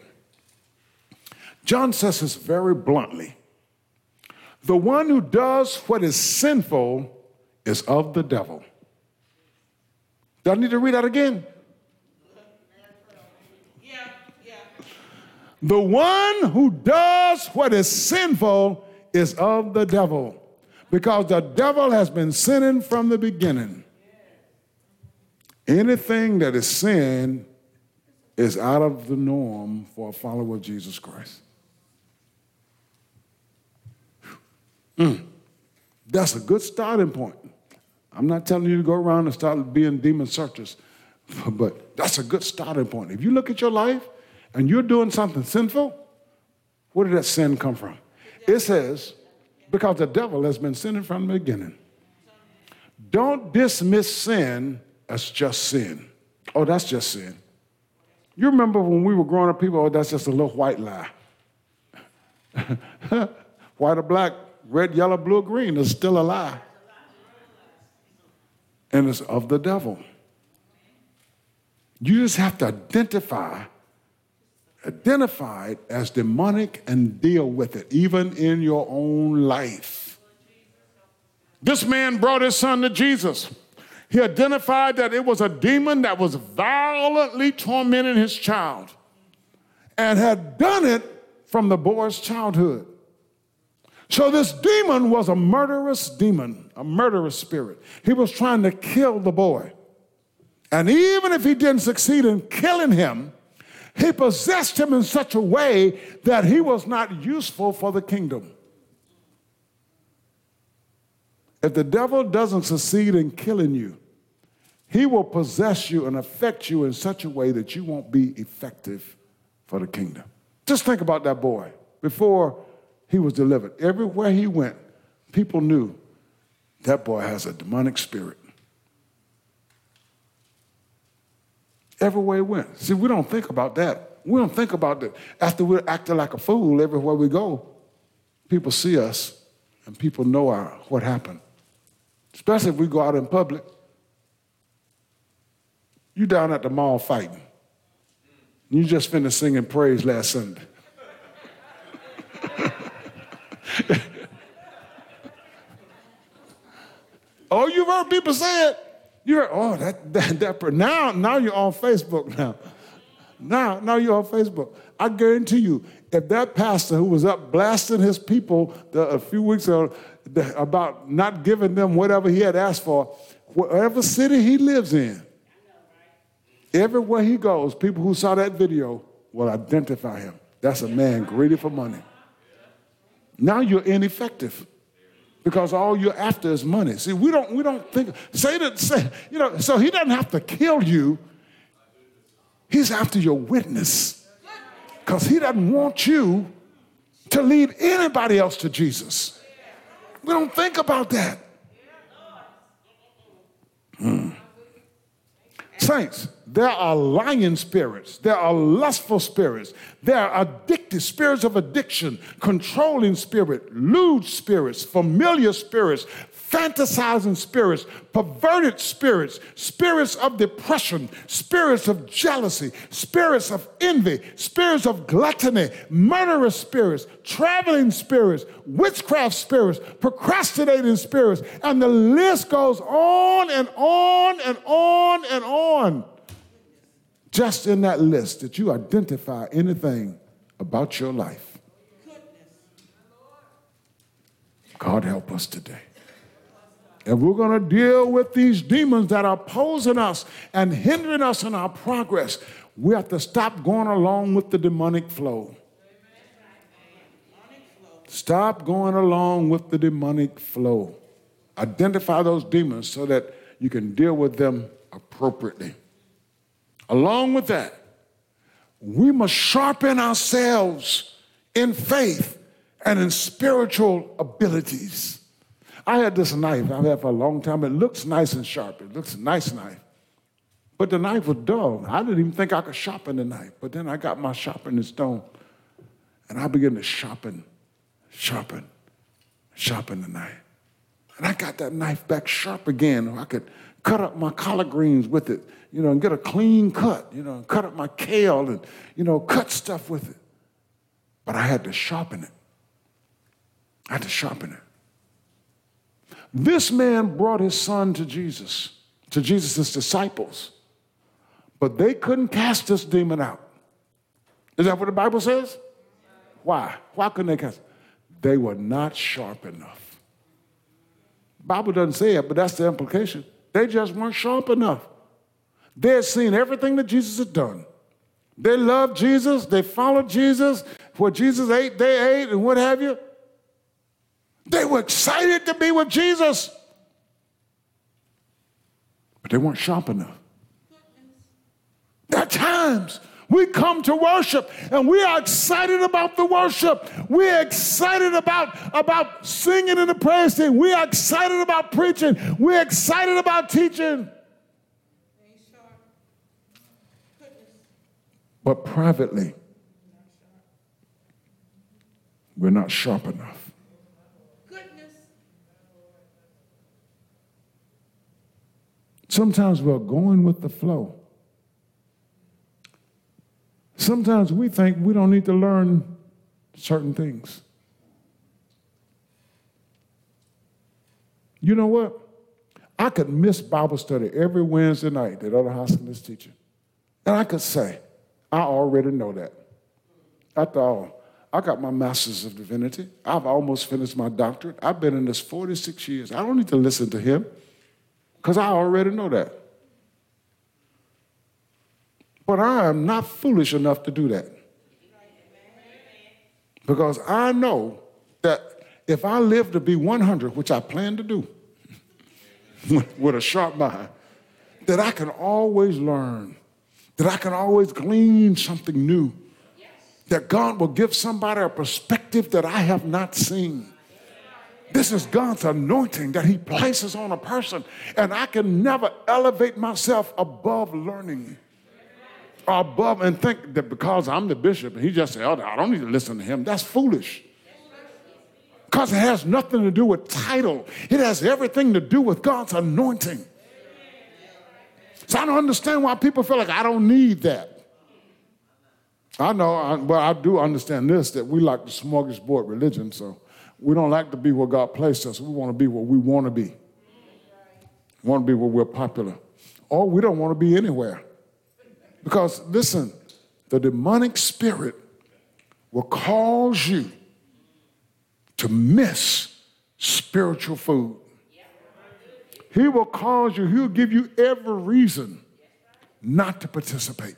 John says this very bluntly The one who does what is sinful is of the devil. Do I need to read that again? The one who does what is sinful is of the devil, because the devil has been sinning from the beginning. Anything that is sin is out of the norm for a follower of Jesus Christ. Mm. That's a good starting point. I'm not telling you to go around and start being demon searchers, but that's a good starting point. If you look at your life and you're doing something sinful, where did that sin come from? It says, because the devil has been sinning from the beginning. Don't dismiss sin as just sin. Oh, that's just sin. You remember when we were growing up, people, oh, that's just a little white lie. white or black, red, yellow, blue, green is still a lie. And it's of the devil. You just have to identify, identify it as demonic and deal with it, even in your own life. This man brought his son to Jesus. He identified that it was a demon that was violently tormenting his child and had done it from the boy's childhood. So this demon was a murderous demon, a murderous spirit. He was trying to kill the boy. And even if he didn't succeed in killing him, he possessed him in such a way that he was not useful for the kingdom. If the devil doesn't succeed in killing you, he will possess you and affect you in such a way that you won't be effective for the kingdom. Just think about that boy before he was delivered. Everywhere he went, people knew that boy has a demonic spirit. Everywhere he went. See, we don't think about that. We don't think about that. After we're acting like a fool everywhere we go, people see us and people know our, what happened. Especially if we go out in public. You down at the mall fighting. You just finished singing praise last Sunday. oh, you've heard people say it. You heard, oh, that, that, that, now, now you're on Facebook now. Now, now you're on Facebook. I guarantee you, if that pastor who was up blasting his people the, a few weeks ago about not giving them whatever he had asked for, whatever city he lives in, everywhere he goes, people who saw that video will identify him. That's a man greedy for money. Now you're ineffective because all you're after is money. See, we don't we don't think Satan say, you know, so he doesn't have to kill you. He's after your witness. Because he doesn't want you to lead anybody else to Jesus. We don't think about that. Hmm. Saints, there are lying spirits. There are lustful spirits. There are addicted spirits of addiction, controlling spirit, lewd spirits, familiar spirits, fantasizing spirits, perverted spirits, spirits of depression, spirits of jealousy, spirits of envy, spirits of gluttony, murderous spirits, traveling spirits, witchcraft spirits, procrastinating spirits, and the list goes on and on and on and on. Just in that list, that you identify anything about your life. God help us today. If we're going to deal with these demons that are opposing us and hindering us in our progress, we have to stop going along with the demonic flow. Stop going along with the demonic flow. Identify those demons so that you can deal with them appropriately. Along with that, we must sharpen ourselves in faith and in spiritual abilities. I had this knife I've had for a long time. It looks nice and sharp. It looks a nice knife. But the knife was dull. I didn't even think I could sharpen the knife. But then I got my sharpening stone and I began to sharpen, sharpen, sharpen the knife. And I got that knife back sharp again. I could cut up my collard greens with it, you know, and get a clean cut, you know, cut up my kale and, you know, cut stuff with it. But I had to sharpen it. I had to sharpen it. This man brought his son to Jesus, to Jesus' disciples, but they couldn't cast this demon out. Is that what the Bible says? Why? Why couldn't they cast? They were not sharp enough. Bible doesn't say it, but that's the implication. They just weren't sharp enough. They had seen everything that Jesus had done. They loved Jesus, they followed Jesus. What Jesus ate, they ate, and what have you. They were excited to be with Jesus, but they weren't sharp enough. There are times we come to worship and we are excited about the worship. We are excited about, about singing in the praise team. We are excited about preaching. We're excited about teaching. But privately, we're not sharp enough. Sometimes we're going with the flow. Sometimes we think we don't need to learn certain things. You know what? I could miss Bible study every Wednesday night that other school is teaching. And I could say, I already know that. After all, I got my master's of divinity. I've almost finished my doctorate. I've been in this 46 years. I don't need to listen to him because I already know that. But I am not foolish enough to do that. Because I know that if I live to be 100, which I plan to do with a sharp mind, that I can always learn, that I can always glean something new, that God will give somebody a perspective that I have not seen. This is God's anointing that He places on a person, and I can never elevate myself above learning above and think that because I'm the bishop and he just said, oh, I don't need to listen to him. That's foolish. Because it has nothing to do with title, it has everything to do with God's anointing. So I don't understand why people feel like I don't need that. I know, but I do understand this that we like the smorgasbord religion, so we don't like to be where God placed us. We want to be where we want to be. We want to be where we're popular. Or we don't want to be anywhere. Because listen, the demonic spirit will cause you to miss spiritual food. He will cause you, he'll give you every reason not to participate.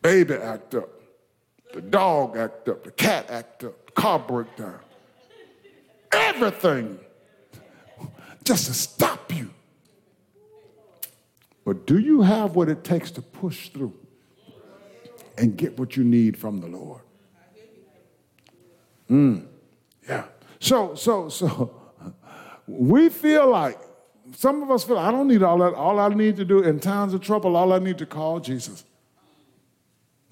Baby act up, the dog act up, the cat act up, the car break down. Everything just to stop you but do you have what it takes to push through and get what you need from the Lord? Mm, yeah. So, so, so we feel like some of us feel I don't need all that. All I need to do in times of trouble, all I need to call Jesus.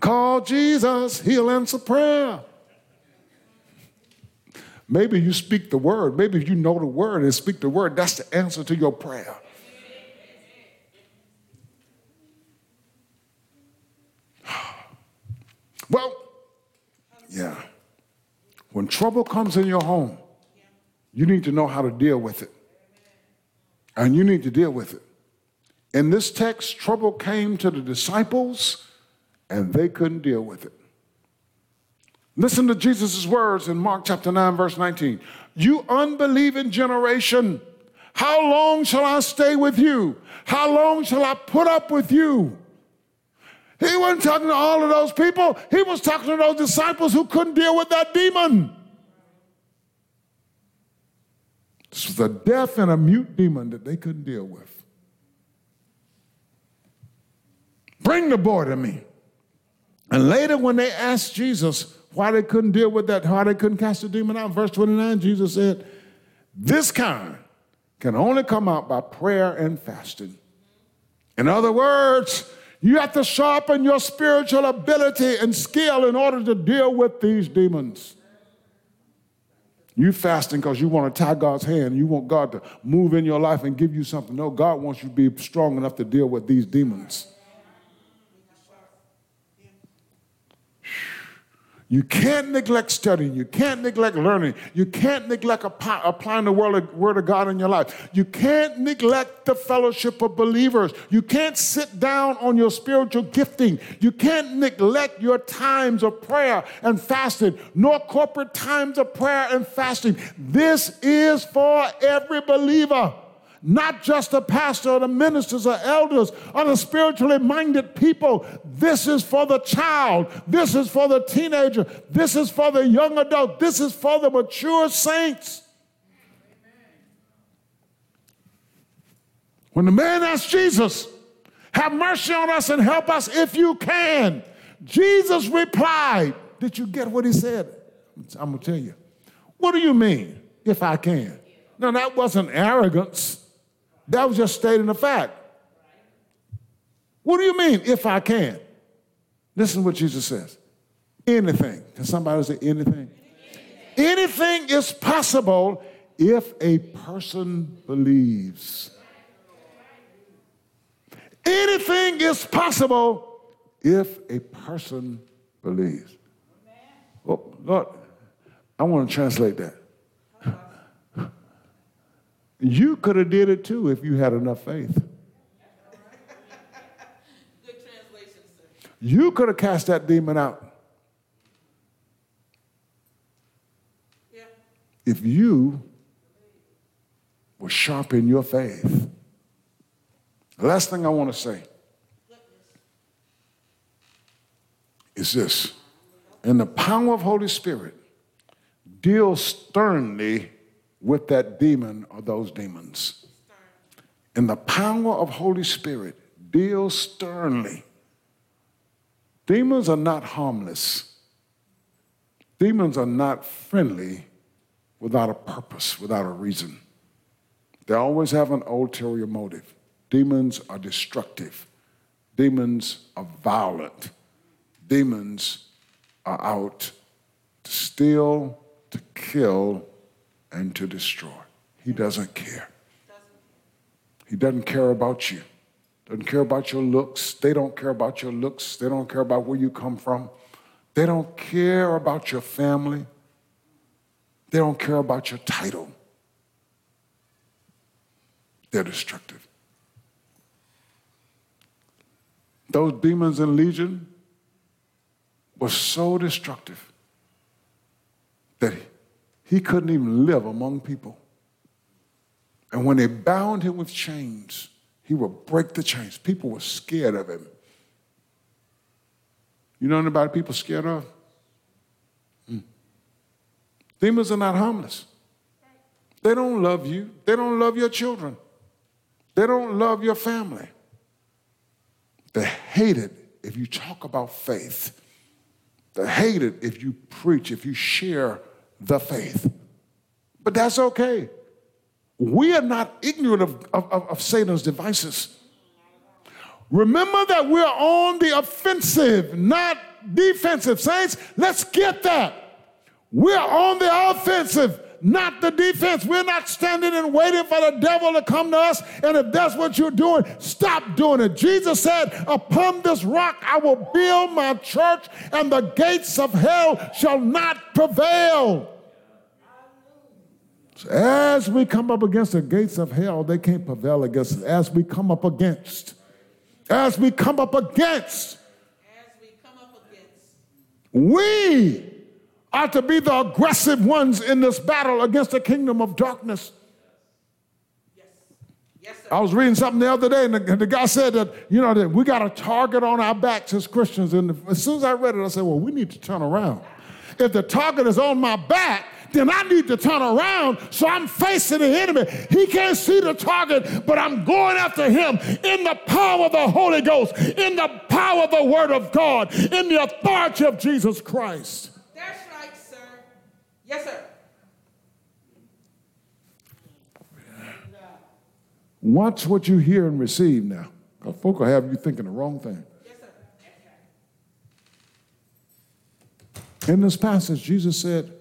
Call Jesus, he'll answer prayer. Maybe you speak the word. Maybe you know the word and speak the word. That's the answer to your prayer. Well, yeah. When trouble comes in your home, you need to know how to deal with it. And you need to deal with it. In this text, trouble came to the disciples and they couldn't deal with it. Listen to Jesus' words in Mark chapter 9, verse 19. You unbelieving generation, how long shall I stay with you? How long shall I put up with you? He wasn't talking to all of those people. He was talking to those disciples who couldn't deal with that demon. This was a deaf and a mute demon that they couldn't deal with. Bring the boy to me. And later, when they asked Jesus why they couldn't deal with that, why they couldn't cast the demon out, verse 29, Jesus said, This kind can only come out by prayer and fasting. In other words, you have to sharpen your spiritual ability and skill in order to deal with these demons. You fasting because you want to tie God's hand. You want God to move in your life and give you something. No, God wants you to be strong enough to deal with these demons. You can't neglect studying. You can't neglect learning. You can't neglect applying the word of God in your life. You can't neglect the fellowship of believers. You can't sit down on your spiritual gifting. You can't neglect your times of prayer and fasting, nor corporate times of prayer and fasting. This is for every believer not just the pastor or the ministers or elders or the spiritually minded people. This is for the child. This is for the teenager. This is for the young adult. This is for the mature saints. When the man asked Jesus, Have mercy on us and help us if you can, Jesus replied, Did you get what he said? I'm going to tell you. What do you mean, if I can? Now, that wasn't arrogance. That was just stating a fact. What do you mean, if I can? Listen to what Jesus says. Anything. Can somebody say anything? Anything is possible if a person believes. Anything is possible if a person believes. Oh, Lord, I want to translate that. You could have did it too if you had enough faith. Good translation, sir. You could have cast that demon out Yeah. if you were sharp in your faith. The last thing I want to say is this. In the power of Holy Spirit, deal sternly with that demon or those demons. In the power of Holy Spirit, deal sternly. Demons are not harmless. Demons are not friendly without a purpose, without a reason. They always have an ulterior motive. Demons are destructive. Demons are violent. Demons are out to steal, to kill, and to destroy. He doesn't care. He doesn't care about you. Doesn't care about your looks. They don't care about your looks. They don't care about where you come from. They don't care about your family. They don't care about your title. They're destructive. Those demons in Legion were so destructive that he couldn't even live among people. And when they bound him with chains, he would break the chains. People were scared of him. You know anybody people scared of? Mm. Demons are not harmless. They don't love you. They don't love your children. They don't love your family. They hate it if you talk about faith. They hate it if you preach, if you share the faith. But that's okay. We are not ignorant of, of, of Satan's devices. Remember that we're on the offensive, not defensive. Saints, let's get that. We're on the offensive, not the defense. We're not standing and waiting for the devil to come to us. And if that's what you're doing, stop doing it. Jesus said, Upon this rock I will build my church, and the gates of hell shall not prevail. So as we come up against the gates of hell, they can't prevail against us. As we come up against, as we come up against, As we come up against, we are to be the aggressive ones in this battle against the kingdom of darkness. yes. Yes. I was reading something the other day, and the, the guy said that, you know, that we got a target on our backs as Christians. And as soon as I read it, I said, well, we need to turn around. If the target is on my back, then I need to turn around so I'm facing the enemy. He can't see the target, but I'm going after him in the power of the Holy Ghost, in the power of the Word of God, in the authority of Jesus Christ. That's right, sir. Yes, sir. Watch what you hear and receive now. Because folk will have you thinking the wrong thing. Yes, sir. In this passage, Jesus said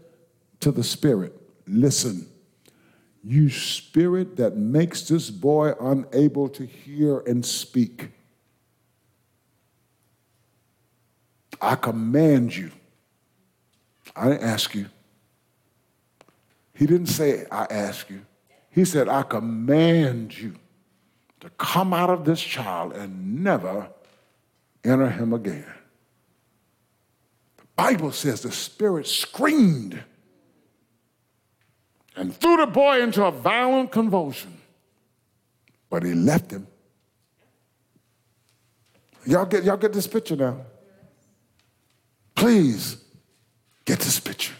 to the Spirit, Listen, you spirit that makes this boy unable to hear and speak, I command you. I didn't ask you. He didn't say, I ask you. He said, I command you to come out of this child and never enter him again. The Bible says the spirit screamed and threw the boy into a violent convulsion. But he left him. Y'all get, y'all get this picture now? Please get this picture.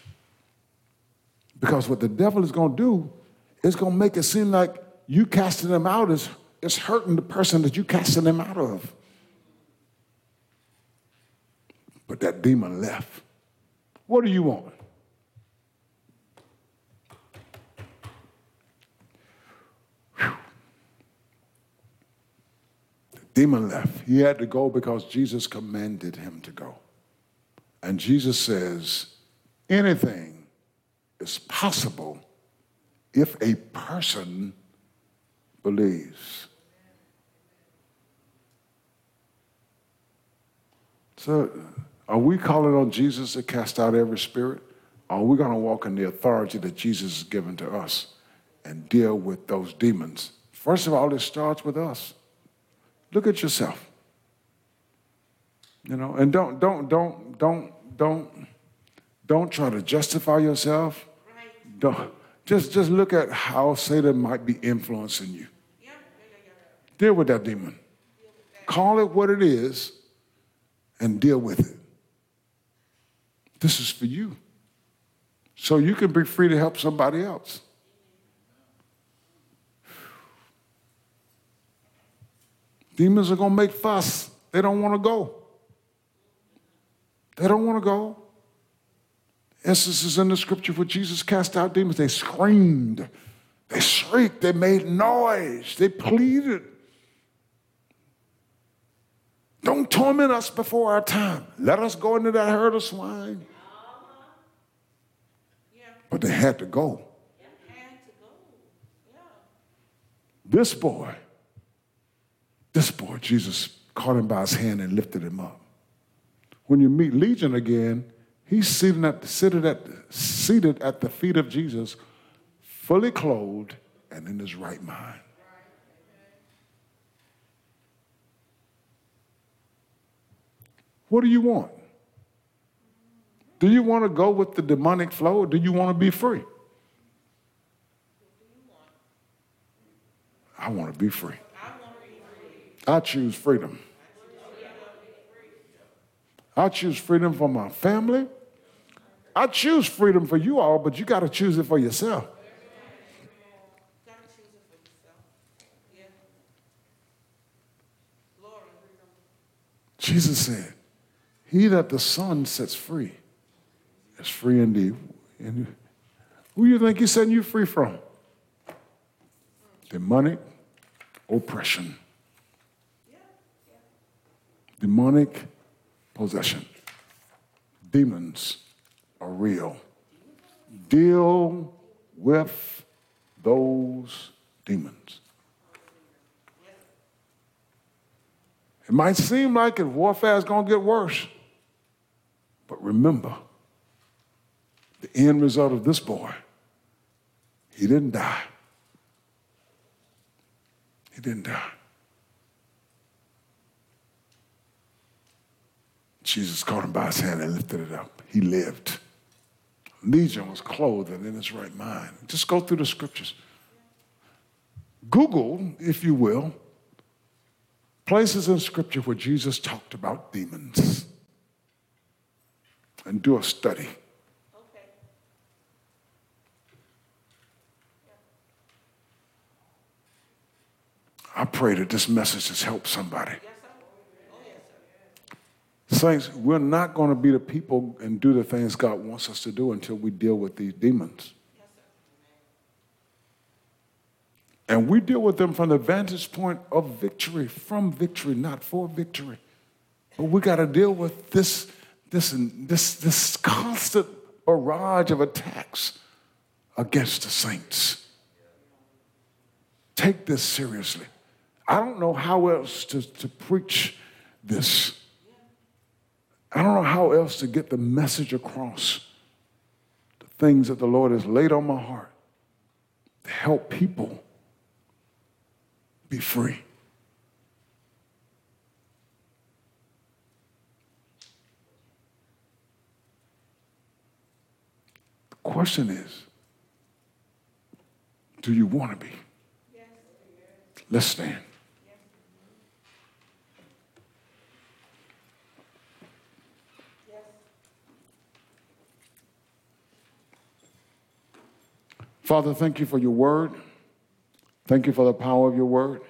Because what the devil is going to do is going to make it seem like you casting them out is, is hurting the person that you casting them out of. But that demon left. What do you want? The demon left. He had to go because Jesus commanded him to go. And Jesus says, anything is possible if a person believes. So, are we calling on Jesus to cast out every spirit? Are we going to walk in the authority that Jesus has given to us and deal with those demons? First of all, it starts with us. Look at yourself. You know, and don't, don't, don't, don't, don't, don't try to justify yourself. Right. Don't, just, just look at how Satan might be influencing you. Yeah, yeah, yeah, yeah. Deal with that demon. Call it what it is and deal with it. This is for you. So you can be free to help somebody else. Demons are going to make fuss. They don't want to go. They don't want to go. Instances in the scripture where Jesus cast out demons, they screamed, they shrieked, they made noise, they pleaded. Don't torment us before our time. Let us go into that herd of swine. But they had to go. This boy, this boy, Jesus caught him by his hand and lifted him up. When you meet Legion again, he's seated at, seated at, seated at the feet of Jesus, fully clothed and in his right mind. What do you want? Do you want to go with the demonic flow or do you want to be free? I want to be free. I choose freedom. I choose freedom for my family. I choose freedom for you all, but you got to choose it for yourself. Jesus said, He that the Son sets free is free indeed. And who you think He's setting you free from? Demonic oppression, demonic possession. Demons are real. Deal with those demons. It might seem like it, warfare is going to get worse. But remember, the end result of this boy, he didn't die. He didn't die. Jesus caught him by his hand and lifted it up. He lived. Legion was clothed and in his right mind. Just go through the scriptures. Google, if you will, places in scripture where Jesus talked about demons and do a study. Okay. I pray that this message has helped somebody. Yes, sir. Oh, yes, sir. Saints, we're not going to be the people and do the things God wants us to do until we deal with these demons. And we deal with them from the vantage point of victory, from victory, not for victory. But we got to deal with this, this, this, this constant barrage of attacks against the saints. Take this seriously. I don't know how else to, to preach this. I don't know how else to get the message across. The things that the Lord has laid on my heart to help people be free. The question is do you want to be? Let's stand. Father, thank you for your word. Thank you for the power of your word.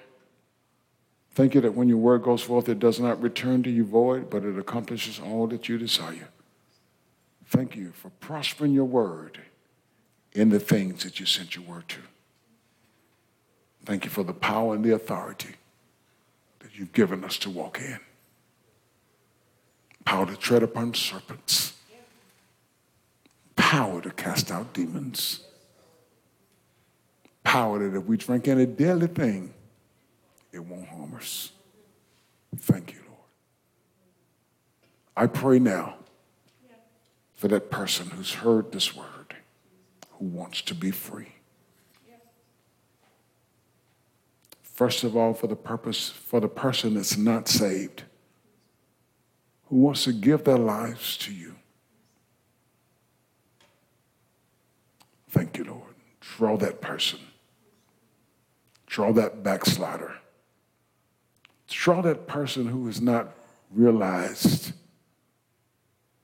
Thank you that when your word goes forth, it does not return to you void, but it accomplishes all that you desire. Thank you for prospering your word in the things that you sent your word to. Thank you for the power and the authority that you've given us to walk in. Power to tread upon serpents, power to cast out demons power that if we drink any deadly thing, it won't harm us. Thank you, Lord. I pray now for that person who's heard this word, who wants to be free. First of all, for the purpose, for the person that's not saved, who wants to give their lives to you. Thank you, Lord. Draw that person. Draw that backslider. Draw that person who has not realized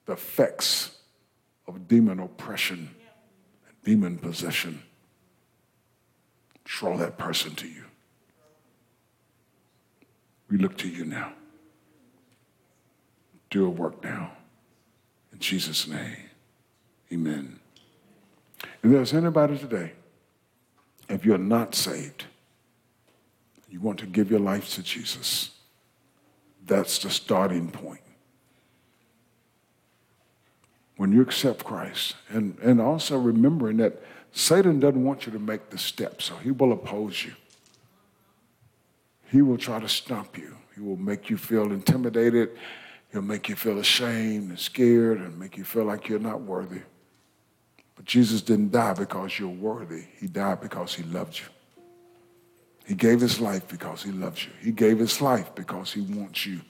the effects of demon oppression and demon possession. Draw that person to you. We look to you now. Do a work now. In Jesus' name, amen. If there's anybody today, if you're not saved, you want to give your life to Jesus, that's the starting point. When you accept Christ, and, and also remembering that Satan doesn't want you to make the step, so he will oppose you. He will try to stump you. He will make you feel intimidated. He'll make you feel ashamed and scared and make you feel like you're not worthy. But Jesus didn't die because you're worthy. He died because he loved you. He gave his life because he loves you. He gave his life because he wants you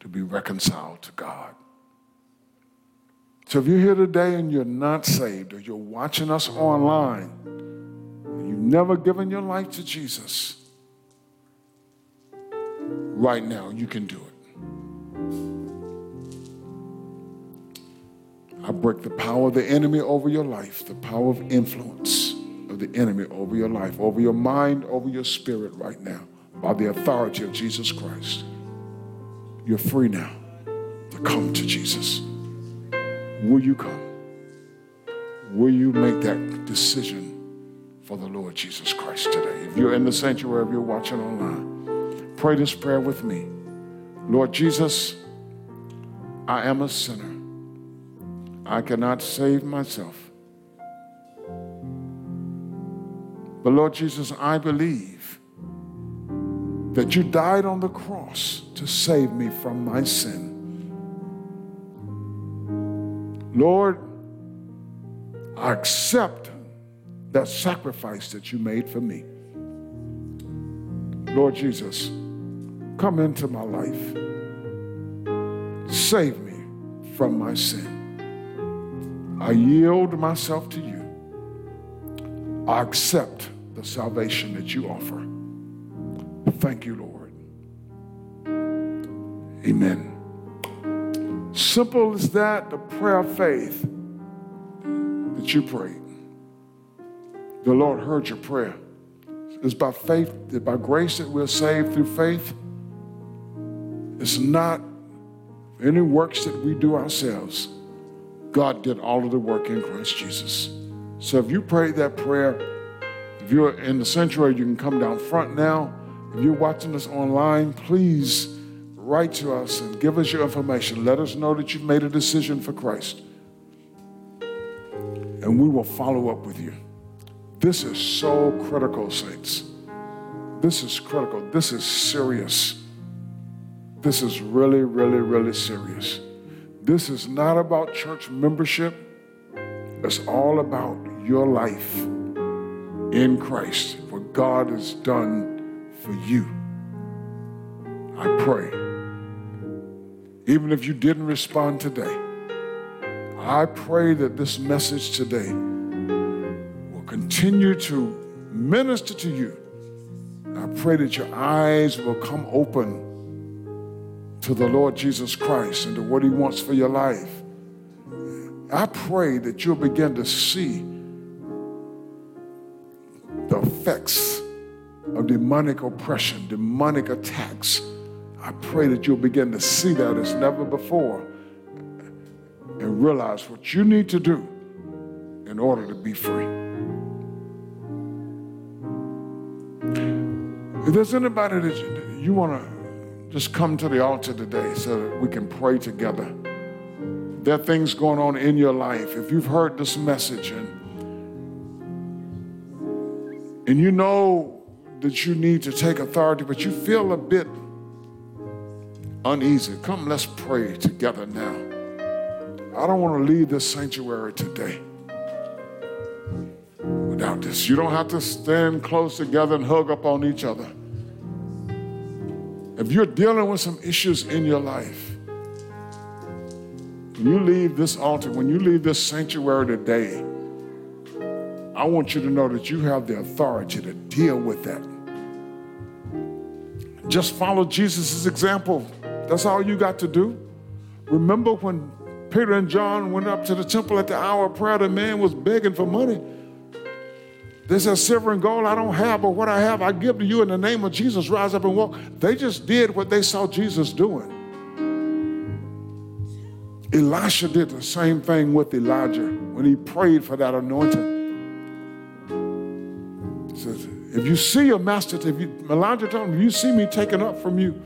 to be reconciled to God. So if you're here today and you're not saved or you're watching us online and you've never given your life to Jesus, right now, you can do it. I break the power of the enemy over your life, the power of influence the enemy over your life, over your mind, over your spirit right now, by the authority of Jesus Christ. You're free now to come to Jesus. Will you come? Will you make that decision for the Lord Jesus Christ today? If you're in the sanctuary, if you're watching online, Pray this prayer with me. Lord Jesus, I am a sinner. I cannot save myself. But Lord Jesus, I believe that you died on the cross to save me from my sin. Lord, I accept that sacrifice that you made for me. Lord Jesus, Come into my life. Save me from my sin. I yield myself to you. I accept the salvation that you offer. Thank you, Lord. Amen. Simple as that, the prayer of faith that you prayed. The Lord heard your prayer. It's by faith, by grace that we're saved through faith. It's not any works that we do ourselves. God did all of the work in Christ Jesus. So if you prayed that prayer, if you're in the sanctuary, you can come down front now. If you're watching us online, please write to us and give us your information. Let us know that you've made a decision for Christ. And we will follow up with you. This is so critical, saints. This is critical. This is serious. This is really, really, really serious. This is not about church membership. It's all about your life in Christ, what God has done for you. I pray. Even if you didn't respond today, I pray that this message today will continue to minister to you. I pray that your eyes will come open to the Lord Jesus Christ and to what He wants for your life, I pray that you'll begin to see the effects of demonic oppression, demonic attacks. I pray that you'll begin to see that as never before and realize what you need to do in order to be free. If there's anybody that you want to just come to the altar today so that we can pray together. There are things going on in your life. If you've heard this message and, and you know that you need to take authority, but you feel a bit uneasy, come, let's pray together now. I don't want to leave this sanctuary today without this. You don't have to stand close together and hug up on each other. If you're dealing with some issues in your life, when you leave this altar, when you leave this sanctuary today, I want you to know that you have the authority to deal with that. Just follow Jesus' example. That's all you got to do. Remember when Peter and John went up to the temple at the hour of prayer, the man was begging for money. They said, Silver and gold I don't have, but what I have I give to you in the name of Jesus. Rise up and walk. They just did what they saw Jesus doing. Elisha did the same thing with Elijah when he prayed for that anointing. If you see your master, if you, Elijah told him, if you see me taken up from you,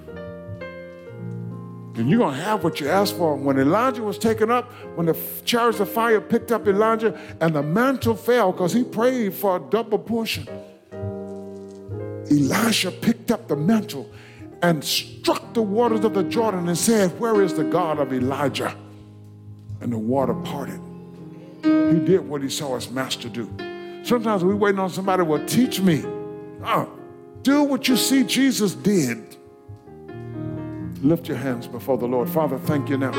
then you're going to have what you asked for. When Elijah was taken up, when the chariots of fire picked up Elijah and the mantle fell because he prayed for a double portion, Elisha picked up the mantle and struck the waters of the Jordan and said, Where is the God of Elijah? And the water parted. He did what he saw his master do. Sometimes we waiting on somebody will teach me. Oh, do what you see Jesus did. Lift your hands before the Lord. Father, thank you now.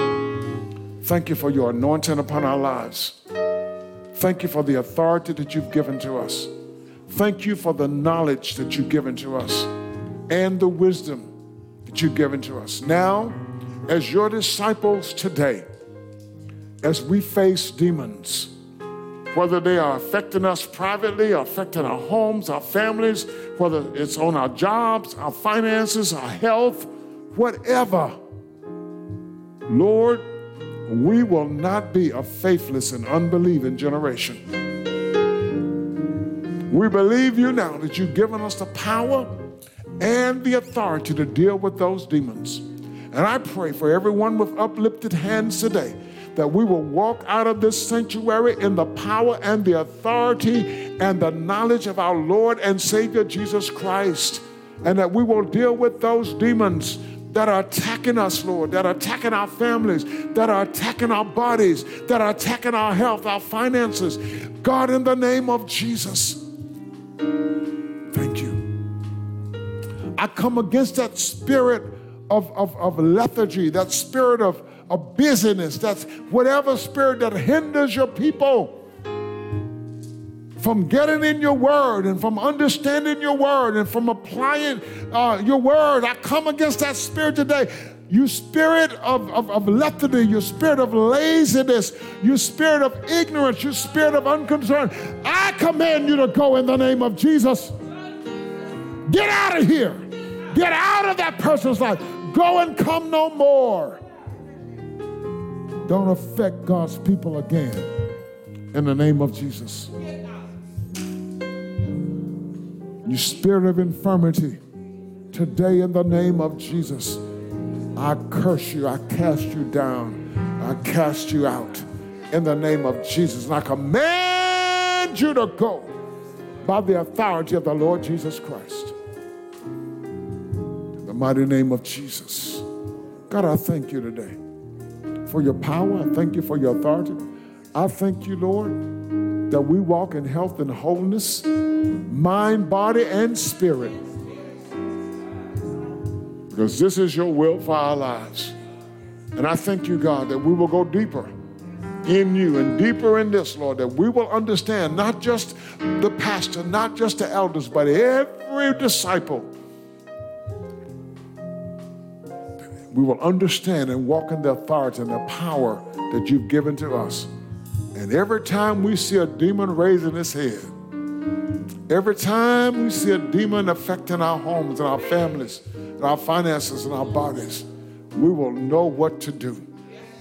Thank you for your anointing upon our lives. Thank you for the authority that you've given to us. Thank you for the knowledge that you've given to us and the wisdom that you've given to us. Now, as your disciples today, as we face demons, whether they are affecting us privately, affecting our homes, our families, whether it's on our jobs, our finances, our health, whatever. Lord, we will not be a faithless and unbelieving generation. We believe you now that you've given us the power and the authority to deal with those demons. And I pray for everyone with uplifted hands today that we will walk out of this sanctuary in the power and the authority and the knowledge of our Lord and Savior Jesus Christ, and that we will deal with those demons that are attacking us, Lord, that are attacking our families, that are attacking our bodies, that are attacking our health, our finances. God, in the name of Jesus, thank you. I come against that spirit of, of, of lethargy, that spirit of, of busyness, that's whatever spirit that hinders your people from getting in your word and from understanding your word and from applying uh, your word. I come against that spirit today. You spirit of, of, of lethargy, you spirit of laziness, you spirit of ignorance, you spirit of unconcern. I command you to go in the name of Jesus. Get out of here. Get out of that person's life. Go and come no more. Don't affect God's people again. In the name of Jesus. You spirit of infirmity, today in the name of Jesus, I curse you, I cast you down, I cast you out in the name of Jesus. And I command you to go by the authority of the Lord Jesus Christ. In the mighty name of Jesus. God, I thank you today for your power. I thank you for your authority. I thank you, Lord, that we walk in health and wholeness mind, body, and spirit. Because this is your will for our lives. And I thank you, God, that we will go deeper in you and deeper in this, Lord, that we will understand not just the pastor, not just the elders, but every disciple. We will understand and walk in the authority and the power that you've given to us. And every time we see a demon raising its head, Every time we see a demon affecting our homes and our families, and our finances and our bodies, we will know what to do.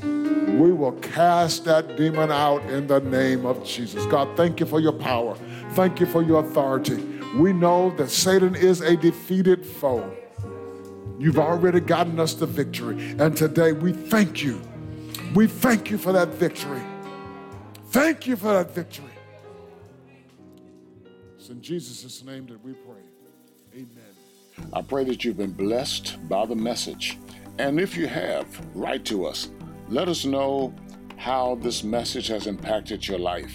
We will cast that demon out in the name of Jesus. God, thank you for your power. Thank you for your authority. We know that Satan is a defeated foe. You've already gotten us the victory. And today we thank you. We thank you for that victory. Thank you for that victory. It's in Jesus' name that we pray. Amen. I pray that you've been blessed by the message. And if you have, write to us. Let us know how this message has impacted your life.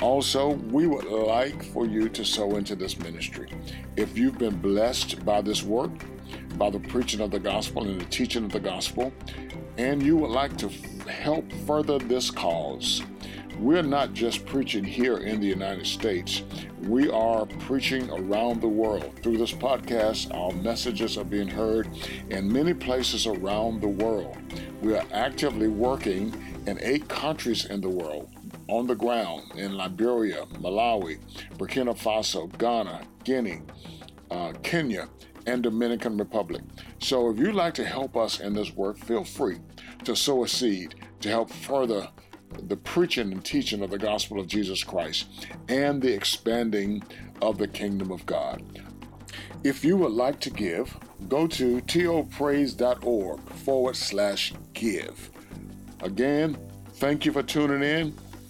Also, we would like for you to sow into this ministry. If you've been blessed by this work, by the preaching of the gospel and the teaching of the gospel, and you would like to help further this cause, we're not just preaching here in the United States, we are preaching around the world. Through this podcast, our messages are being heard in many places around the world. We are actively working in eight countries in the world on the ground in Liberia, Malawi, Burkina Faso, Ghana, Guinea, uh, Kenya, and Dominican Republic. So if you'd like to help us in this work, feel free to sow a seed to help further the preaching and teaching of the gospel of Jesus Christ and the expanding of the kingdom of God. If you would like to give, go to topraise.org forward slash give. Again, thank you for tuning in.